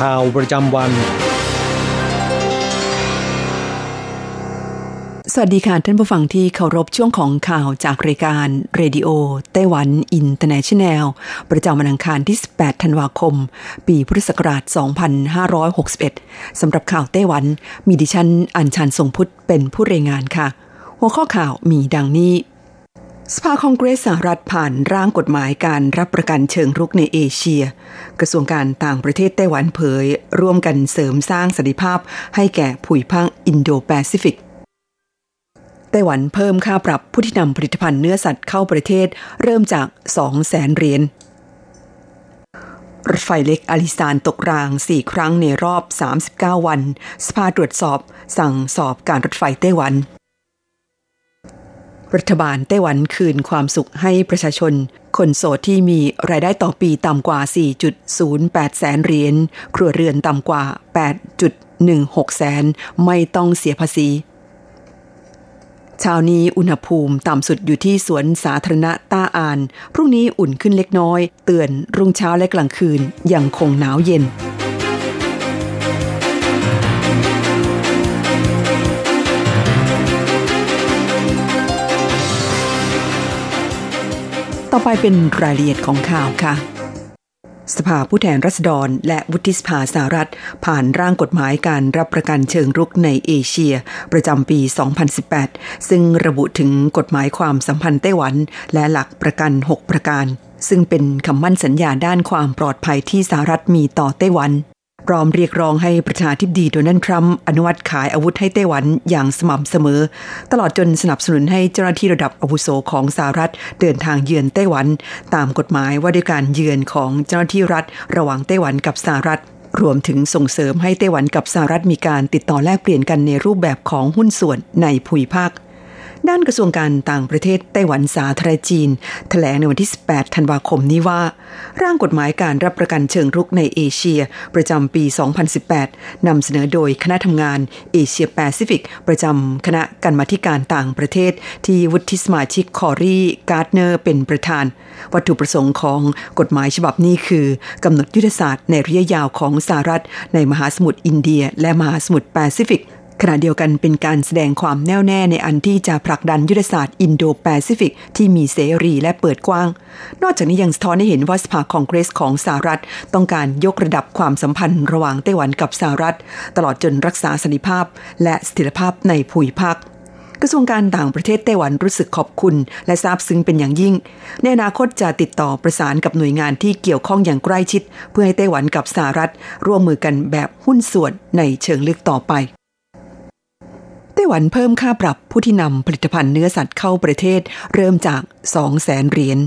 ข่าวประจำวัน สวัสดีค่ะท่านผู้ฟังที่เคารพช่วงของข่าวจากรายการ Radio Taiwan International ประจำวันอังคารที่ 18 ธันวาคม ปีพุทธศักราช 2561 สำหรับข่าวไต้หวัน มีดิฉันอัญชันทรงพุทธเป็นผู้รายงานค่ะ หัวข้อข่าวมีดังนี้ สภาคองเกรสสหรัฐผ่านร่างกฎหมายการรับประกันเชิงรุกในเอเชีย กระทรวงการต่างประเทศไต้หวันเผย ร่วมกันเสริมสร้างสันติภาพให้แก่ภูมิภาคอินโดแปซิฟิกไต้หวันเพิ่มค่าปรับผู้ที่นำผลิตภัณฑ์เนื้อสัตว์เข้าประเทศเริ่มจาก 2 แสนเหรียญรถไฟเล็กอาลิซานตกราง 4 ครั้งในรอบ 39 วัน สภาตรวจสอบ สั่งสอบการรถไฟไต้หวัน รัฐบาลไต้หวันคืนความสุขให้ประชาชน คนโสดที่มีรายได้ต่อปีต่ำกว่า 4.08 แสนเหรียญ ครัวเรือนต่ำกว่า 8.16 แสน ไม่ต้องเสียภาษีเช้านี้อุณหภูมิต่ำสุดอยู่ที่สวนสาธารณะต้าอาน พรุ่งนี้อุ่นขึ้นเล็กน้อย เตือนรุ่งเช้าและกลางคืนยังคงหนาวเย็น ต่อไปเป็นรายละเอียดของข่าวค่ะ สภาผู้แทนรัษฎร และวุฒิสภาสหรัฐ ผ่านร่างกฎหมายการรับประกันเชิงรุกในเอเชีย ประจำปี 2018 ซึ่งระบุถึงกฎหมายความสัมพันธ์ไต้หวัน และหลักประกัน 6 ประการซึ่งเป็นคำมั่นสัญญาด้านความปลอดภัยที่สหรัฐมีต่อไต้หวัน พร้อมเรียกร้องให้ประธานาธิบดีโดนัลด์ทรัมป์อนุมัติขายอาวุธให้ไต้หวันอย่างสม่ำเสมอ ตลอดจนสนับสนุนให้เจ้าหน้าที่ระดับอาวุโสของสหรัฐเดินทางเยือนไต้หวัน ตามกฎหมายว่าด้วยการเยือนของเจ้าหน้าที่รัฐ ระหว่างไต้หวันกับสหรัฐรวมถึงส่งเสริมให้ไต้หวันกับสหรัฐมีการติดต่อแลกเปลี่ยนกันในรูปแบบของหุ้นส่วนในภูมิภาค ด้านกระทรวงการต่างประเทศไต้หวันสาธารณจีนแถลงในวันที่ 18 ธันวาคมนี้ว่า ร่างกฎหมายการรับประกันเชิงรุกในเอเชีย ประจำปี 2018 นำเสนอโดยคณะทำงานเอเชียแปซิฟิก ประจำคณะกรรมาธิการต่างประเทศ ที่วุฒิสมาชิก Cory Gardner เป็นประธาน วัตถุประสงค์ของกฎหมายฉบับนี้คือกำหนดยุทธศาสตร์ในระยะยาวของสหรัฐในมหาสมุทรอินเดีย และมหาสมุทรแปซิฟิก ขณะเดียวกันเป็นการแสดงความแน่วแน่ในอันที่จะผลักดันยุทธศาสตร์อินโดแปซิฟิกที่มีเสรีและเปิดกว้าง นอกจากนี้ยังสะท้อนให้เห็นว่าสภาคองเกรสของสหรัฐ ต้องการยกระดับความสัมพันธ์ระหว่างไต้หวันกับสหรัฐ ตลอดจนรักษาสันติภาพ และสถิรภาพในภูมิภาคกระทรวงการต่างประเทศไต้หวันรู้สึกขอบคุณ และซาบซึ้งเป็นอย่างยิ่ง ในอนาคตจะติดต่อประสานกับหน่วยงานที่เกี่ยวข้องอย่างใกล้ชิด เพื่อให้ไต้หวันกับสหรัฐ ร่วมมือกันแบบหุ้นส่วนในเชิงลึกต่อไป หวันเพิ่มค่าปรับผู้ที่นำผลิตภัณฑ์เนื้อสัตว์เข้าประเทศ เริ่มจาก2แสนเหรียญ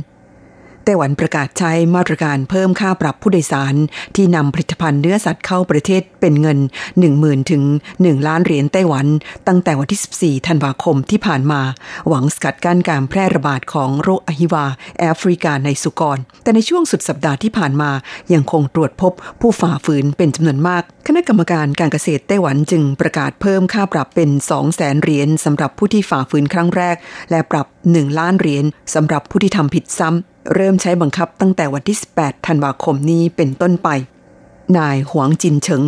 ไต้หวันประกาศใช้มาตรการเพิ่มค่าปรับผู้โดยสาร ที่นำผลิตภัณฑ์เนื้อสัตว์เข้าประเทศเป็นเงิน 10,000 ถึง 1 ล้านเหรียญไต้หวัน ตั้งแต่วันที่ 14 ธันวาคมที่ผ่านมา หวังสกัดกั้นการแพร่ระบาดของโรคอหิวา แอฟริกาในสุกร แต่ในช่วงสุดสัปดาห์ที่ผ่านมา ยังคงตรวจพบผู้ฝ่าฝืนเป็นจำนวนมาก คณะกรรมการการเกษตรไต้หวันจึงประกาศเพิ่มค่าปรับเป็น2แสนเหรียญสำหรับผู้ที่ฝ่าฝืนครั้งแรก และปรับ 1 ล้านเหรียญสำหรับผู้ที่ทำผิดซ้ำ เริ่มใช้บังคับตั้งแต่วันที่ 18 ธันวาคมนี้เป็นต้นไป นายหวงจินเฉิง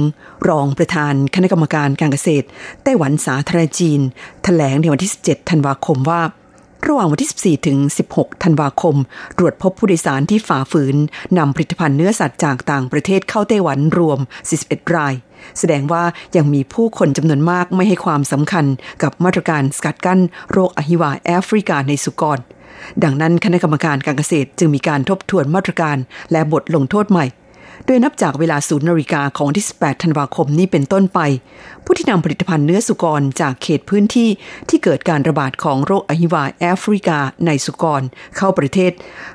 รองประธานคณะกรรมการการเกษตร ไต้หวันสาธารณจีนแถลงในวันที่ 17 ธันวาคมว่า ระหว่างวันที่ 14 ถึง 16 ธันวาคม ตรวจพบผู้โดยสารที่ฝ่าฝืนนำผลิตภัณฑ์เนื้อสัตว์จากต่างประเทศเข้าไต้หวันรวม 41 ราย แสดงว่ายังมีผู้คนจำนวนมากไม่ให้ความสำคัญกับมาตรการสกัดกั้นโรคอหิวาแอฟริกาในสุกร ดังนั้นคณะกรรมการการเกษตรจึงมีการทบทวนมาตรการและบทลงโทษใหม่ โดยนับจากเวลาศูนย์นาฬิกาของที่ 18 ธันวาคมนี้เป็นต้นไป ผู้ที่นำผลิตภัณฑ์เนื้อสุกรจากเขตพื้นที่ที่เกิดการระบาดของโรคอหิวาแอฟริกาในสุกร เข้าประเทศ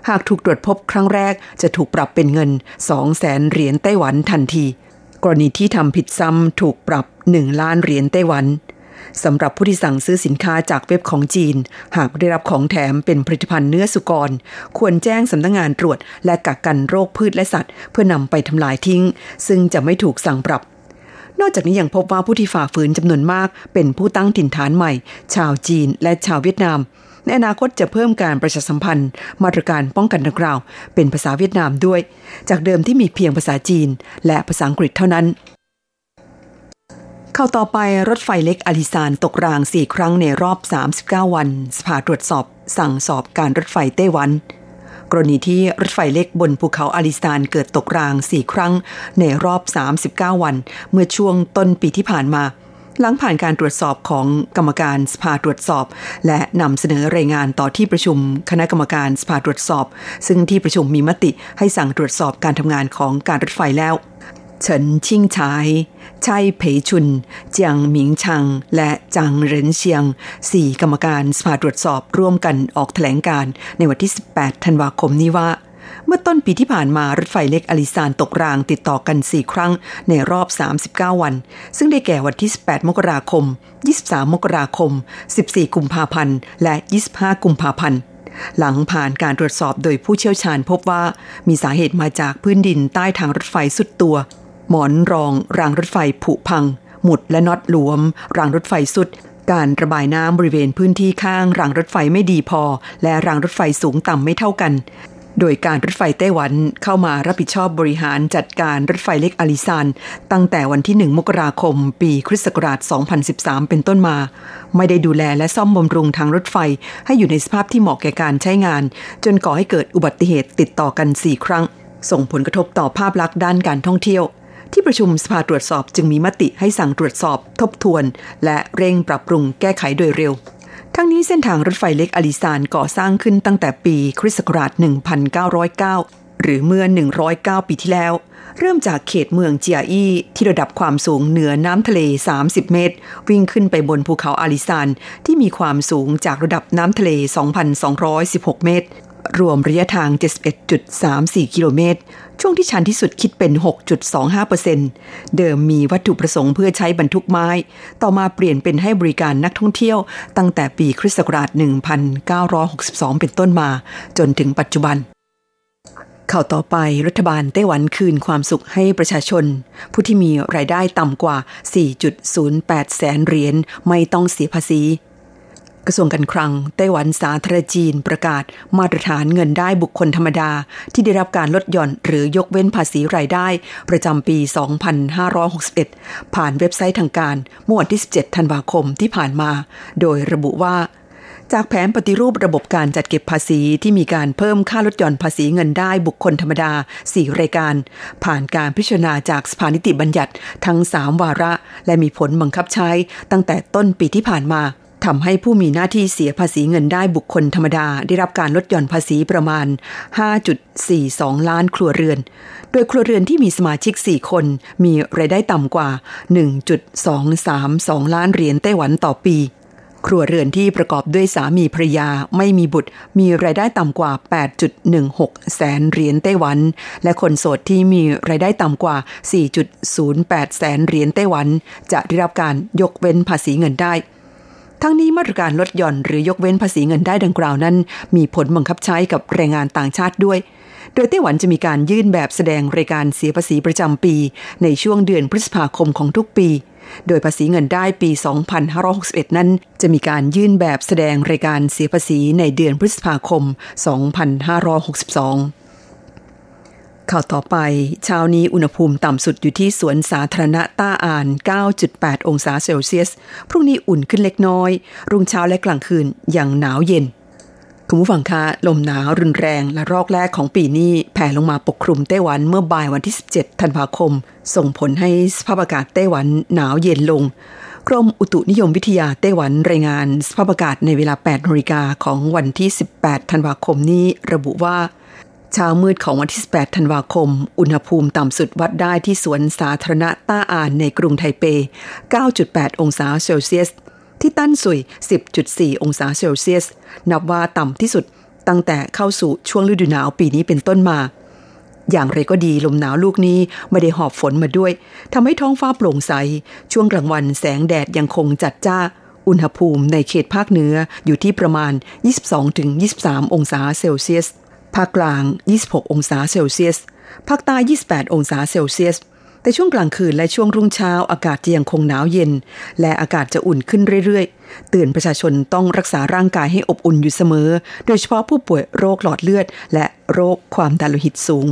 หากถูกตรวจพบครั้งแรกจะถูกปรับเป็นเงิน2แสนเหรียญไต้หวันทันที กรณีที่ทำผิดซ้ำถูกปรับ 1 ล้านเหรียญไต้หวัน สำหรับผู้ที่สั่งซื้อสินค้าจากเว็บของจีน หากได้รับของแถมเป็นผลิตภัณฑ์เนื้อสุกร ควรแจ้งสำนักงงานตรวจ และกักกันโรคพืชและสัตว์ เพื่อนำไปทำลายทิ้ง ซึ่งจะไม่ถูกสั่งปรับ นอกจากนี้ยังพบว่าผู้ที่ฝ่าฝืนจำนวนมาก เป็นผู้ตั้งถิ่นฐานใหม่ ชาวจีนและชาวเวียดนามในอนาคตจะเพิ่มการประชาสัมพันธ์ มาตรการป้องกันดังกล่าว เป็นภาษาเวียดนามด้วย จากเดิมที่มีเพียงภาษาจีน และภาษาอังกฤษเท่านั้น ข้าวต่อไปรถไฟเล็กอลิซานตกราง 4 ครั้งในรอบ 39 วัน สภาตรวจสอบ สั่งสอบการรถไฟไต้หวัน กรณีที่รถไฟเล็กบนภูเขาอาลิซานเกิดตกราง 4 ครั้งในรอบ 39 วัน เมื่อช่วงต้นปีที่ผ่านมา หลังผ่านการตรวจสอบของกรรมการสภาตรวจสอบ และนำเสนอรายงานต่อที่ประชุมคณะกรรมการสภาตรวจสอบ ซึ่งที่ประชุมมีมติให้สั่งตรวจสอบการทำงานของการรถไฟแล้ว เฉินชิงชายชัยเผยชุน เจียงหมิงชัง และจางเหรินเชียง สี่กรรมการสภาตรวจสอบร่วมกันออกแถลงการในวันที่ 18 ธันวาคมนี้ว่า เมื่อต้นปีที่ผ่านมารถไฟเล็กอลิซานตกรางติดต่อกัน 4 ครั้งในรอบ 39 วัน ซึ่งได้แก่วันที่ 18 มกราคม 23 มกราคม 14 กุมภาพันธ์ และ 25 กุมภาพันธ์หลังผ่านการตรวจสอบโดยผู้เชี่ยวชาญพบว่ามีสาเหตุมาจากพื้นดินใต้ทางรถไฟสุดตัว หมอนรอง รางรถไฟผุพัง หมุดและน็อตหลวม รางรถไฟสุด การระบายน้ำบริเวณพื้นที่ข้าง รางรถไฟไม่ดีพอ และรางรถไฟสูงต่ำไม่เท่ากัน โดยการรถไฟไต้หวันเข้ามารับผิดชอบบริหารจัดการรถไฟเล็กอลิซานตั้งแต่วันที่ 1 มกราคม ปีคริสต์ศักราช 2013 เป็นต้นมา ไม่ได้ดูแลและซ่อมบำรุงทางรถไฟ ให้อยู่ในสภาพที่เหมาะแก่การใช้งาน จนก่อให้เกิดอุบัติเหตุติดต่อกัน 4 ครั้ง ส่งผลกระทบต่อภาพลักษณ์ด้านการท่องเที่ยว ประชุมสภาตรวจสอบจึงมีมติให้สั่งตรวจสอบ ทบทวน และเร่งปรับปรุงแก้ไขโดยเร็ว ทั้งนี้เส้นทางรถไฟเล็กอลิซานก่อสร้างขึ้นตั้งแต่ปีคริสต์ศักราช 1909 หรือเมื่อ 109 ปีที่แล้ว เริ่มจากเขตเมืองเจียอี้ที่ระดับความสูงเหนือน้ำทะเล 30 เมตร วิ่งขึ้นไปบนภูเขาอาลิซานที่มีความสูงจากระดับน้ำทะเล 2,216 เมตร รวมระยะทาง 71.34 กิโลเมตร ช่วงที่ชันที่สุดคิดเป็น 6.25%เดิมมีวัตถุประสงค์เพื่อใช้บรรทุกไม้ ต่อมาเปลี่ยนเป็นให้บริการนักท่องเที่ยวตั้งแต่ปีคริสต์ศักราช 1962 เป็นต้นมา จนถึงปัจจุบันข่าวต่อไปรัฐบาลไต้หวันคืนความสุขให้ประชาชน ผู้ที่มีรายได้ต่ำกว่า 4.08 แสนเหรียญไม่ต้องเสียภาษี กระทรวงการคลังไต้หวันสาธารณจีนประกาศมาตรฐานเงินได้บุคคลธรรมดา ที่ได้รับการลดหย่อนหรือยกเว้นภาษีรายได้ ประจำปี 2561 ผ่านเว็บไซต์ทางการเมื่อวันที่ 17 ธันวาคมที่ผ่านมา โดยระบุว่า จากแผนปฏิรูประบบการจัดเก็บภาษีที่มีการเพิ่มค่าลดหย่อนภาษีเงินได้บุคคลธรรมดา 4 รายการ ผ่านการพิจารณาจากสภานิติบัญญัติทั้ง 3 วาระ และมีผลบังคับใช้ตั้งแต่ต้นปีที่ผ่านมา ทำให้ผู้มีหน้าที่เสียภาษีเงินได้บุคคลธรรมดา ได้รับการลดหย่อนภาษีประมาณ 5.42 ล้านครัวเรือน โดยครัวเรือนที่มีสมาชิก 4 คน มีรายได้ต่ำกว่า 1.232 ล้านเหรียญไต้หวันต่อปี ครัวเรือนที่ประกอบด้วยสามีภรรยาไม่มีบุตร มีรายได้ต่ำกว่า 8.16 แสนเหรียญไต้หวัน และคนโสดที่มีรายได้ต่ำกว่า 4.08 แสนเหรียญไต้หวัน จะได้รับการยกเว้นภาษีเงินได้ ทั้งนี้มาตรการลดหย่อนหรือยกเว้นภาษีเงินได้ดังกล่าวนั้น มีผลบังคับใช้กับแรงงานต่างชาติด้วย โดยไต้หวันจะมีการยื่นแบบแสดงรายการเสียภาษีประจำปี ในช่วงเดือนพฤษภาคมของทุกปี โดยภาษีเงินได้ปี 2561 นั้น จะมีการยื่นแบบแสดงรายการเสียภาษีในเดือนพฤษภาคม 2562 ข่าวต่อไป เช้านี้อุณหภูมิต่ำสุดอยู่ที่สวนสาธารณะต้าอาน 9.8 องศาเซลเซียส พรุ่งนี้อุ่นขึ้นเล็กน้อย รุ่งเช้าและกลางคืนย่างหนาวเย็น คุณผู้ฟังคะ ลมหนาวรุนแรงและรอกแรกของปีนี้แผ่ลงมาปกคลุมไต้หวันเมื่อบ่ายวันที่ 17 ธันวาคม ส่งผลให้สภาพอากาศไต้หวันหนาวเย็นลงกรมอุตุนิยมวิทยาไต้หวันรายงานสภาพอากาศในเวลา8นาฬิกาของวันที่ 18 ธันวาคมนี้ระบุว่า เช้ามืดของวันที่ 18 ธันวาคม อุณหภูมิต่ำสุดวัดได้ที่สวนสาธารณะต้าอานในกรุงไทเป 9.8 องศาเซลเซียส ที่ตั้นสุย 10.4 องศาเซลเซียส นับว่าต่ำที่สุดตั้งแต่เข้าสู่ช่วงฤดูหนาวปีนี้เป็นต้นมา อย่างไรก็ดีลมหนาวลูกนี้ไม่ได้หอบฝนมาด้วยทำให้ท้องฟ้าโปร่งใส ช่วงกลางวันแสงแดดยังคงจัดจ้า อุณหภูมิในเขตภาคเหนืออยู่ที่ประมาณ 22-23 องศาเซลเซียส ภาคกลาง 26 องศาเซลเซียส ภาคใต้ 28 องศาเซลเซียส แต่ช่วงกลางคืนและช่วงรุ่งเช้าอากาศจะยังคงหนาวเย็น และอากาศจะอุ่นขึ้นเรื่อยๆ เตือนประชาชนต้องรักษาร่างกายให้อบอุ่นอยู่เสมอ โดยเฉพาะผู้ป่วยโรคหลอดเลือด และโรคความดันโลหิตสูง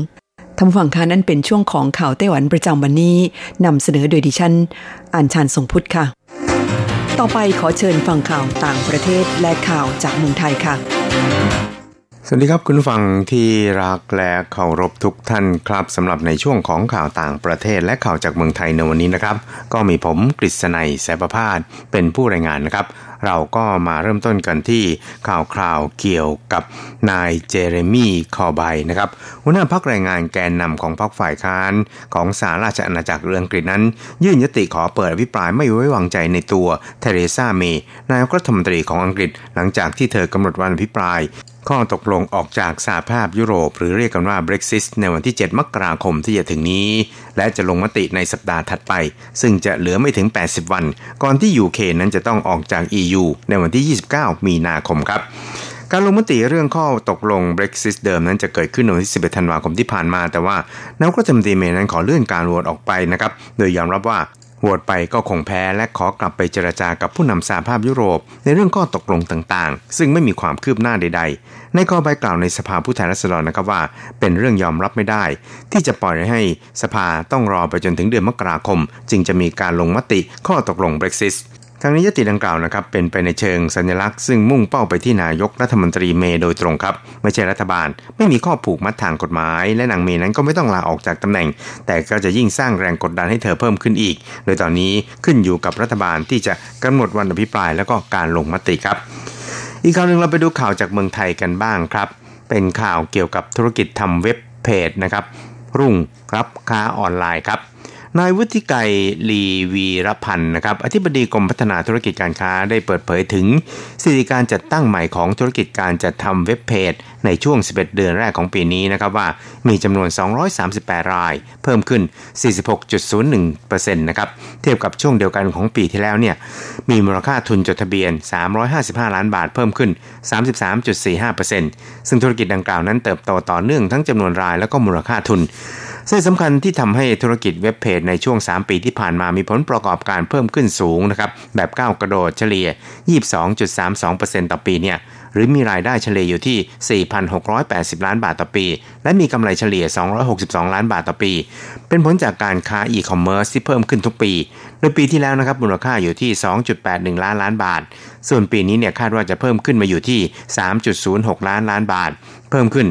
ทำฝั่งคานั่นเป็นช่วงของข่าวไต้หวันประจำวันนี้นำเสนอโดยดิฉันอ่านชานทรงพุทธค่ะ ต่อไปขอเชิญฟังข่าวต่างประเทศและข่าวจากเมืองไทยค่ะ สวัสดีครับคุณฟังที่รักและเคารพทุกท่านครับสำหรับในช่วงของข่าวต่างประเทศและข่าวจากเมืองไทยในวันนี้นะครับ ก็มีผมกฤษณัยแสประพาสเป็นผู้รายงานนะครับ เราก็มาเริ่มต้นกันที่ข่าวคราวเกี่ยวกับนายเจเรมีคอไบนะครับหัวหน้าพักแรงงานแกนนำของพรรคฝ่ายค้านของสหราชอาณาจักรเรืองกฤษนั้น ยื่นยติขอเปิดอภิปรายไม่ไว้วางใจในตัวเทเรซาเมย์นายกรัฐมนตรีของอังกฤษ หลังจากที่เธอกำหนดวันอภิปราย ข้อตกลงออกจากสหภาพยุโรป หรือเรียกกันว่า Brexit ในวันที่ 7 มกราคมที่จะถึงนี้ และจะลงมติในสัปดาห์ถัดไป ซึ่งจะเหลือไม่ถึง 80 วัน ก่อนที่ UK นั้นจะต้องออกจาก EU ในวันที่ 29 มีนาคมครับการลงมติเรื่องข้อตกลง Brexit เดิมนั้นจะเกิดขึ้นในวันที่ 11 ธันวาคมที่ผ่านมา แต่ว่านายกรัฐมนตรีเมย์นั้นขอเลื่อนการโหวตออกไปนะครับ โดยยอมรับว่า โหวตไปก็คงแพ้และขอกลับไปเจรจากับผู้นำสหภาพยุโรป ในเรื่องข้อตกลงต่างๆ ซึ่งไม่มีความคืบหน้าใด ๆ ในข้อใบกล่าวในสภาผู้แทนราษฎรนะครับว่า เป็นเรื่องยอมรับไม่ได้ ที่จะปล่อยให้สภาต้องรอไปจนถึงเดือนมกราคม จึงจะมีการลงมติข้อตกลงเบรกซิส ทางนี้ยติดังกล่าวนะครับเป็นไปในเชิงสัญลักษณ์ซึ่งมุ่งเป้าไปที่นายกรัฐมนตรีเมย์โดยตรงครับ ไม่ใช่รัฐบาล ไม่มีข้อผูกมัดทางกฎหมาย และนางเมย์นั้นก็ไม่ต้องลาออกจากตำแหน่ง แต่ก็จะยิ่งสร้างแรงกดดันให้เธอเพิ่มขึ้นอีก โดยตอนนี้ขึ้นอยู่กับรัฐบาลที่จะกำหนดวันอภิปรายแล้วก็การลงมติครับ อีกข่าวหนึ่งเราไปดูข่าวจากเมืองไทยกันบ้างครับ เป็นข่าวเกี่ยวกับธุรกิจทำเว็บเพจนะครับรุ่งรับค้าออนไลน์ครับ นายวุฒิไกรลีวีรพันธ์นะครับอธิบดีกรมพัฒนาธุรกิจการค้าได้เปิดเผยถึงสิทธิการจัดตั้งใหม่ของธุรกิจการจัดทำเว็บเพจ ในช่วง 11 เดือนแรกของปีนี้นะครับว่ามีจำนวน 238 ราย เพิ่มขึ้น 46.01%นะครับเทียบกับช่วงเดียวกันของปีที่แล้วเนี่ยมีมูลค่าทุนจดทะเบียน 355 ล้านบาทเพิ่มขึ้น 33.45%ซึ่งธุรกิจดังกล่าวนั้นเติบโตต่อเนื่องทั้งจำนวนรายและก็มูลค่าทุน ซึ่งสำคัญที่ทำให้ธุรกิจเว็บเพจในช่วง 3 ปีที่ผ่านมามีผลประกอบการเพิ่มขึ้นสูงนะครับแบบก้าวกระโดดเฉลี่ย 22.32%ต่อปีเนี่ยหรือมีรายได้เฉลี่ยอยู่ที่ 4,680 ล้านบาทต่อปี และมีกำไรเฉลี่ย 262 ล้านบาทต่อปี เป็นผลจากการค้าอีคอมเมิร์ซที่เพิ่มขึ้นทุกปี โดยปีที่แล้วนะครับมูลค่าอยู่ที่ 2.81 ล้านล้านบาท ส่วนปีนี้เนี่ยคาดว่าจะเพิ่มขึ้นมาอยู่ที่ 3.06 ล้านล้านบาท พิ่มขึ้น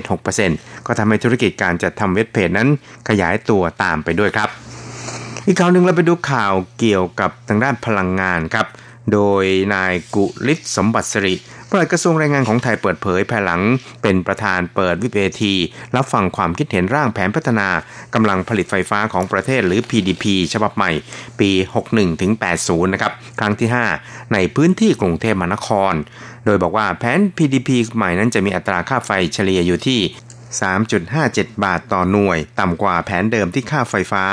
8.76%ก็ทำให้ธุรกิจการจัดทำเว็บเพจนั้นขยายตัวตามไปด้วยครับ อีกข่าวหนึ่งเราไปดูข่าวเกี่ยวกับทางด้านพลังงานครับ โดยนายกุลิศสมบัติสิริ ปลัดกระทรวงแรงงานของไทยเปิดเผยภายหลัง เป็นประธานเปิดวิเวที รับฟังความคิดเห็นร่างแผนพัฒนากำลังผลิตไฟฟ้าของประเทศหรือ PDP ฉบับใหม่ ปี 61ถึง80 นะครับ ครั้งที่ 5 ในพื้นที่กรุงเทพมหานคร โดยบอกว่าแผน PDP ใหม่นั้นจะมีอัตราค่าไฟเฉลี่ยอยู่ที่3.57 บาทต่อหน่วย ต่ำกว่าแผนเดิมที่ค่าไฟฟ้า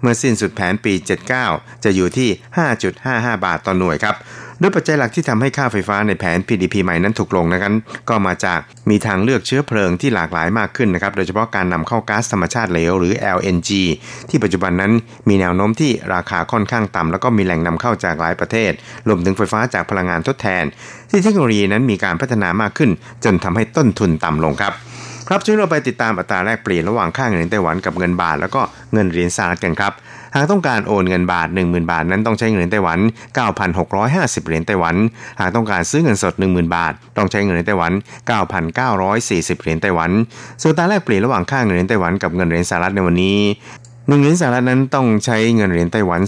เมื่อสิ้นสุดแผนปี 79 จะอยู่ที่ 5.55 บาทต่อหน่วยครับ ด้วยปัจจัยหลักที่ทำให้ค่าไฟฟ้าในแผน PDP ใหม่นั้นถูกลงนะครับก็มาจากมีทางเลือกเชื้อเพลิงที่หลากหลายมากขึ้นนะครับโดยเฉพาะการนำเข้าก๊าซธรรมชาติเหลวหรือ LNG ที่ปัจจุบันนั้นมีแนวโน้มที่ราคาค่อนข้างต่ำแล้วก็มีแหล่งนำเข้าจากหลายประเทศรวมถึงไฟฟ้าจากพลังงานทดแทน ที่เทคโนโลยีนั้นมีการพัฒนามากขึ้น จนทำให้ต้นทุนต่ำลงครับครับช่วยเราไปติดตามอัตราแลกเปลี่ยนระหว่างค่าเงินไต้หวันกับเงินบาท แล้วก็เงินเหรียญสหรัฐกันครับ หากต้องการโอนเงินบาท 10,000 บาทนั้นต้องใช้เงินไต้หวัน 9,650 เหรียญไต้หวัน หากต้องการซื้อเงินสด 10,000 บาท ต้องใช้เงินไต้หวัน 9,940 เหรียญไต้หวัน ส่วนตาแลกเปลี่ยนระหว่างค่าเงินไต้หวันกับเงินเหรียญสหรัฐในวันนี้หนึ่งเหรียญสหรัฐนั้นต้องใช้เงินเหรียญไต้หวัน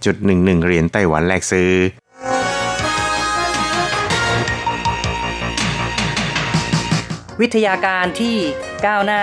31.11 เหรียญไต้หวันแลกซื้อวิทยาการที่ก้าวหน้า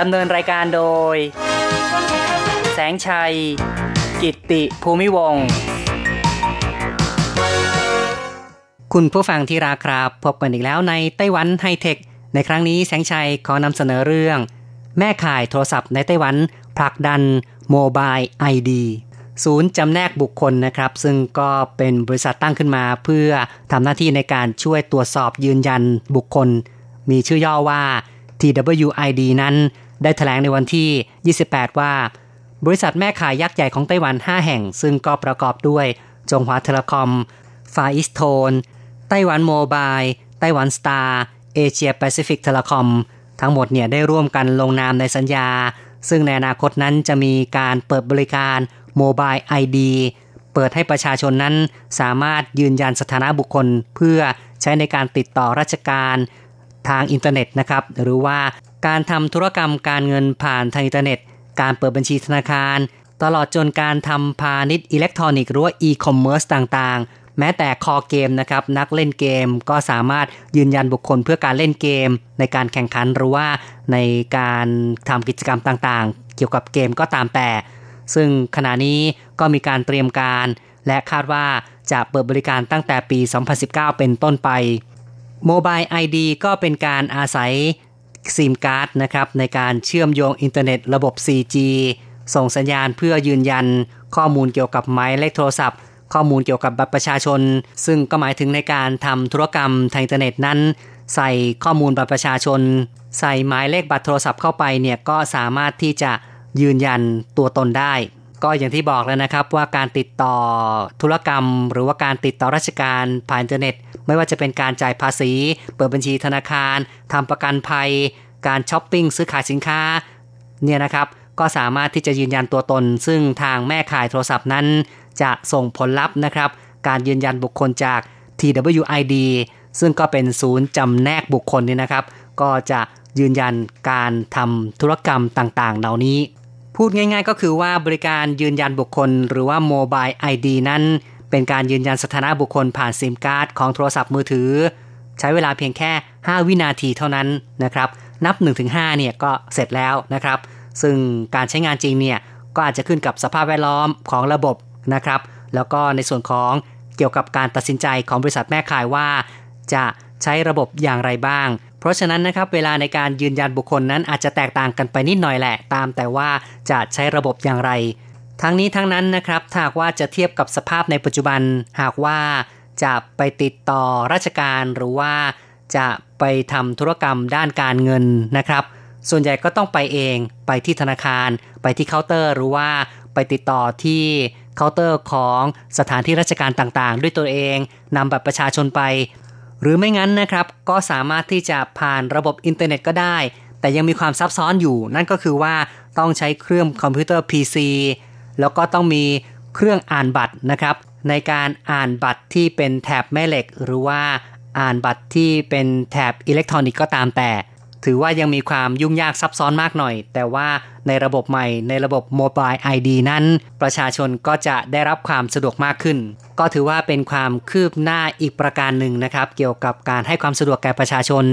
ดำเนินรายการโดย แสงชัย กิตติภูมิวง คุณผู้ฟังที่ราครับ พบกันอีกแล้วในไต้หวันไฮเทค ในครั้งนี้แสงชัยขอนำเสนอเรื่อง แม่ข่ายโทรศัพท์ในไต้หวันผลักดันMobile ID ศูนย์จำแนกบุคคลนะครับ ซึ่งก็เป็นบริษัทตั้งขึ้นมาเพื่อทำหน้าที่ในการช่วยตรวจสอบยืนยันบุคคล มีชื่อย่อว่า TWID นั้น ได้แถลงในวันที่ 28 ว่า บริษัทแม่ข่ายยักษ์ใหญ่ของไต้หวัน 5 แห่ง ซึ่งก็ประกอบด้วยจงหวา Telecom Far EasTone Taiwan Mobile Taiwan Star Asia Pacific Telecomทั้งหมดเนี่ยได้ร่วมกันลงนามในสัญญา ซึ่งในอนาคตนั้นจะมีการเปิดบริการ Mobile ID เปิดให้ประชาชนนั้นสามารถยืนยันสถานะบุคคล เพื่อใช้ในการติดต่อราชการทางอินเทอร์เน็ตนะครับ หรือว่า การทำธุรกรรมการเงินผ่านทางอินเทอร์เน็ต การเปิดบัญชีธนาคาร ตลอดจนการทำพาณิชย์อิเล็กทรอนิกส์หรือว่าอีคอมเมิร์ซต่างๆ แม้แต่คอเกมนะครับนักเล่นเกมก็สามารถยืนยันบุคคลเพื่อการเล่นเกม ในการแข่งขันหรือว่าในการทำกิจกรรมต่างๆ เกี่ยวกับเกมก็ตามแต่ ซึ่งขณะนี้ก็มีการเตรียมการ และคาดว่าจะเปิดบริการตั้งแต่ปี 2019 เป็นต้นไป Mobile ID ก็เป็นการอาศัย ซิมการ์ดนะครับในการเชื่อมโยงอินเทอร์เน็ตระบบ 4G ส่งสัญญาณเพื่อยืนยัน ข้อมูลเกี่ยวกับหมายเลขโทรศัพท์ ข้อมูลเกี่ยวกับบัตรประชาชน ซึ่งก็หมายถึงในการทำธุรกรรมทางอินเทอร์เน็ตนั้น ใส่ข้อมูลบัตรประชาชน ใส่หมายเลขบัตรโทรศัพท์เข้าไปเนี่ยก็สามารถที่จะยืนยันตัวตนได้ ก็อย่างที่บอกแล้วนะครับว่าการติดต่อธุรกรรม หรือว่าการติดต่อราชการผ่านอินเทอร์เน็ต ไม่ว่าจะเป็นการจ่ายภาษี เปิดบัญชีธนาคารทำประกันภัย การช้อปปิ้งซื้อขายสินค้าเนี่ยนะครับก็สามารถที่จะยืนยันตัวตน ซึ่งทางแม่ข่ายโทรศัพท์นั้น จะส่งผลลัพธ์นะครับ การยืนยันบุคคลจาก TWID ซึ่งก็เป็นศูนย์จำแนกบุคคลนี่นะครับ ก็จะยืนยันการทำธุรกรรมต่างๆ เหล่านี้ พูดง่ายๆก็คือว่าบริการยืนยันบุคคล หรือว่า Mobile ID นั้น เป็นการยืนยันสถานะบุคคลผ่านซิมการ์ดของโทรศัพท์มือถือ ใช้เวลาเพียงแค่ 5 วินาทีเท่านั้นนะครับ นับ 1-5เนี่ยก็เสร็จแล้วนะครับ ซึ่งการใช้งานจริงเนี่ยก็อาจจะขึ้นกับสภาพแวดล้อมของระบบนะครับ แล้วก็ในส่วนของเกี่ยวกับการตัดสินใจของบริษัทแม่ขายว่า จะใช้ระบบอย่างไรบ้าง เพราะฉะนั้นนะครับเวลาในการยืนยันบุคคลนั้นอาจจะแตกต่างกันไปนิดหน่อยแหละ ตามแต่ว่าจะใช้ระบบอย่างไร ทั้งนี้ทั้งนั้นนะครับถ้าหากว่าจะเทียบกับสภาพในปัจจุบัน หากว่าจะไปติดต่อราชการหรือว่าจะไปทำธุรกรรมด้านการเงินนะครับ ส่วนใหญ่ก็ต้องไปเองไปที่ธนาคาร ไปที่เคาน์เตอร์ หรือว่าไปติดต่อที่เคาน์เตอร์ของสถานที่ราชการต่างๆ ด้วยตัวเองนำบัตรประชาชนไป หรือไม่งั้นนะครับ ก็สามารถที่จะผ่านระบบอินเทอร์เน็ตก็ได้ แต่ยังมีความซับซ้อนอยู่ นั่นก็คือว่าต้องใช้เครื่องคอมพิวเตอร์ PC แล้วก็ต้องมีเครื่องอ่านบัตรนะครับ ในการอ่านบัตรที่เป็นแถบแม่เหล็ก หรือว่าอ่านบัตรที่เป็นแถบอิเล็กทรอนิกส์ก็ตามแต่ ถือว่ายังมีความยุ่งยากซับซ้อนมากหน่อย แต่ว่าในระบบใหม่ในระบบ Mobile ID นั้น ประชาชนก็จะได้รับความสะดวกมากขึ้น ก็ถือว่าเป็นความคืบหน้าอีกประการหนึ่งนะครับ เกี่ยวกับการให้ความสะดวกแก่ประชาชน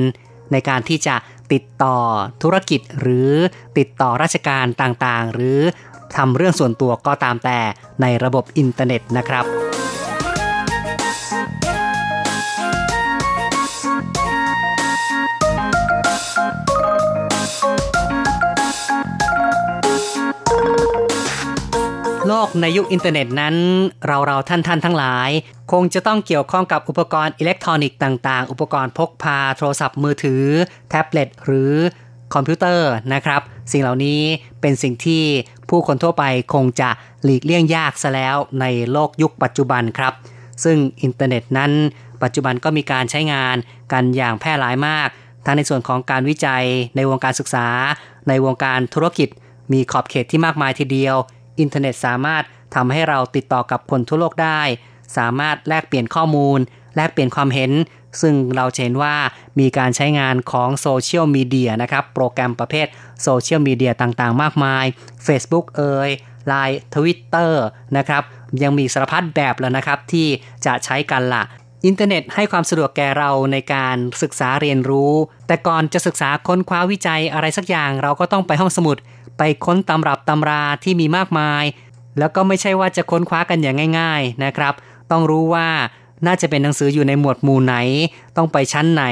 ในการที่จะติดต่อธุรกิจหรือติดต่อราชการต่างๆ หรือทำเรื่องส่วนตัวก็ตามแต่ในระบบอินเทอร์เน็ตนะครับ ในยุคอินเทอร์เน็ตนั้น เราเราท่านท่านทั้งหลาย คงจะต้องเกี่ยวข้องกับอุปกรณ์อิเล็กทรอนิกส์ต่างๆ อุปกรณ์พกพาโทรศัพท์มือถือ แท็บเล็ตหรือคอมพิวเตอร์นะครับ สิ่งเหล่านี้เป็นสิ่งที่ผู้คนทั่วไปคงจะหลีกเลี่ยงยากซะแล้วในโลกยุคปัจจุบันครับ ซึ่งอินเทอร์เน็ตนั้น ปัจจุบันก็มีการใช้งานกันอย่างแพร่หลายมากทั้งในส่วนของการวิจัยในวงการศึกษา ในวงการธุรกิจ มีขอบเขตที่มากมายทีเดียว อินเทอร์เน็ตสามารถทำให้เราติดต่อกับคนทั่วโลกได้ สามารถแลกเปลี่ยนข้อมูล แลกเปลี่ยนความเห็น ซึ่งเราเห็นว่ามีการใช้งานของโซเชียลมีเดียนะครับ โปรแกรมประเภทโซเชียลมีเดียต่างๆ มากมาย Facebook เอย Line Twitter นะครับ ยังมีสารพัดแบบแล้วนะครับ ที่จะใช้กันล่ะ อินเทอร์เน็ตให้ความสะดวกแก่เราในการศึกษาเรียนรู้ แต่ก่อนจะศึกษาค้นคว้าวิจัยอะไรสักอย่างเราก็ต้องไปห้องสมุด ไปค้นตำรับตำราที่มีมากมาย แล้วก็ไม่ใช่ว่าจะค้นคว้ากันอย่างง่าย ๆนะครับ ต้องรู้ว่าน่าจะเป็นหนังสืออยู่ในหมวดหมู่ไหน ต้องไปชั้นไหน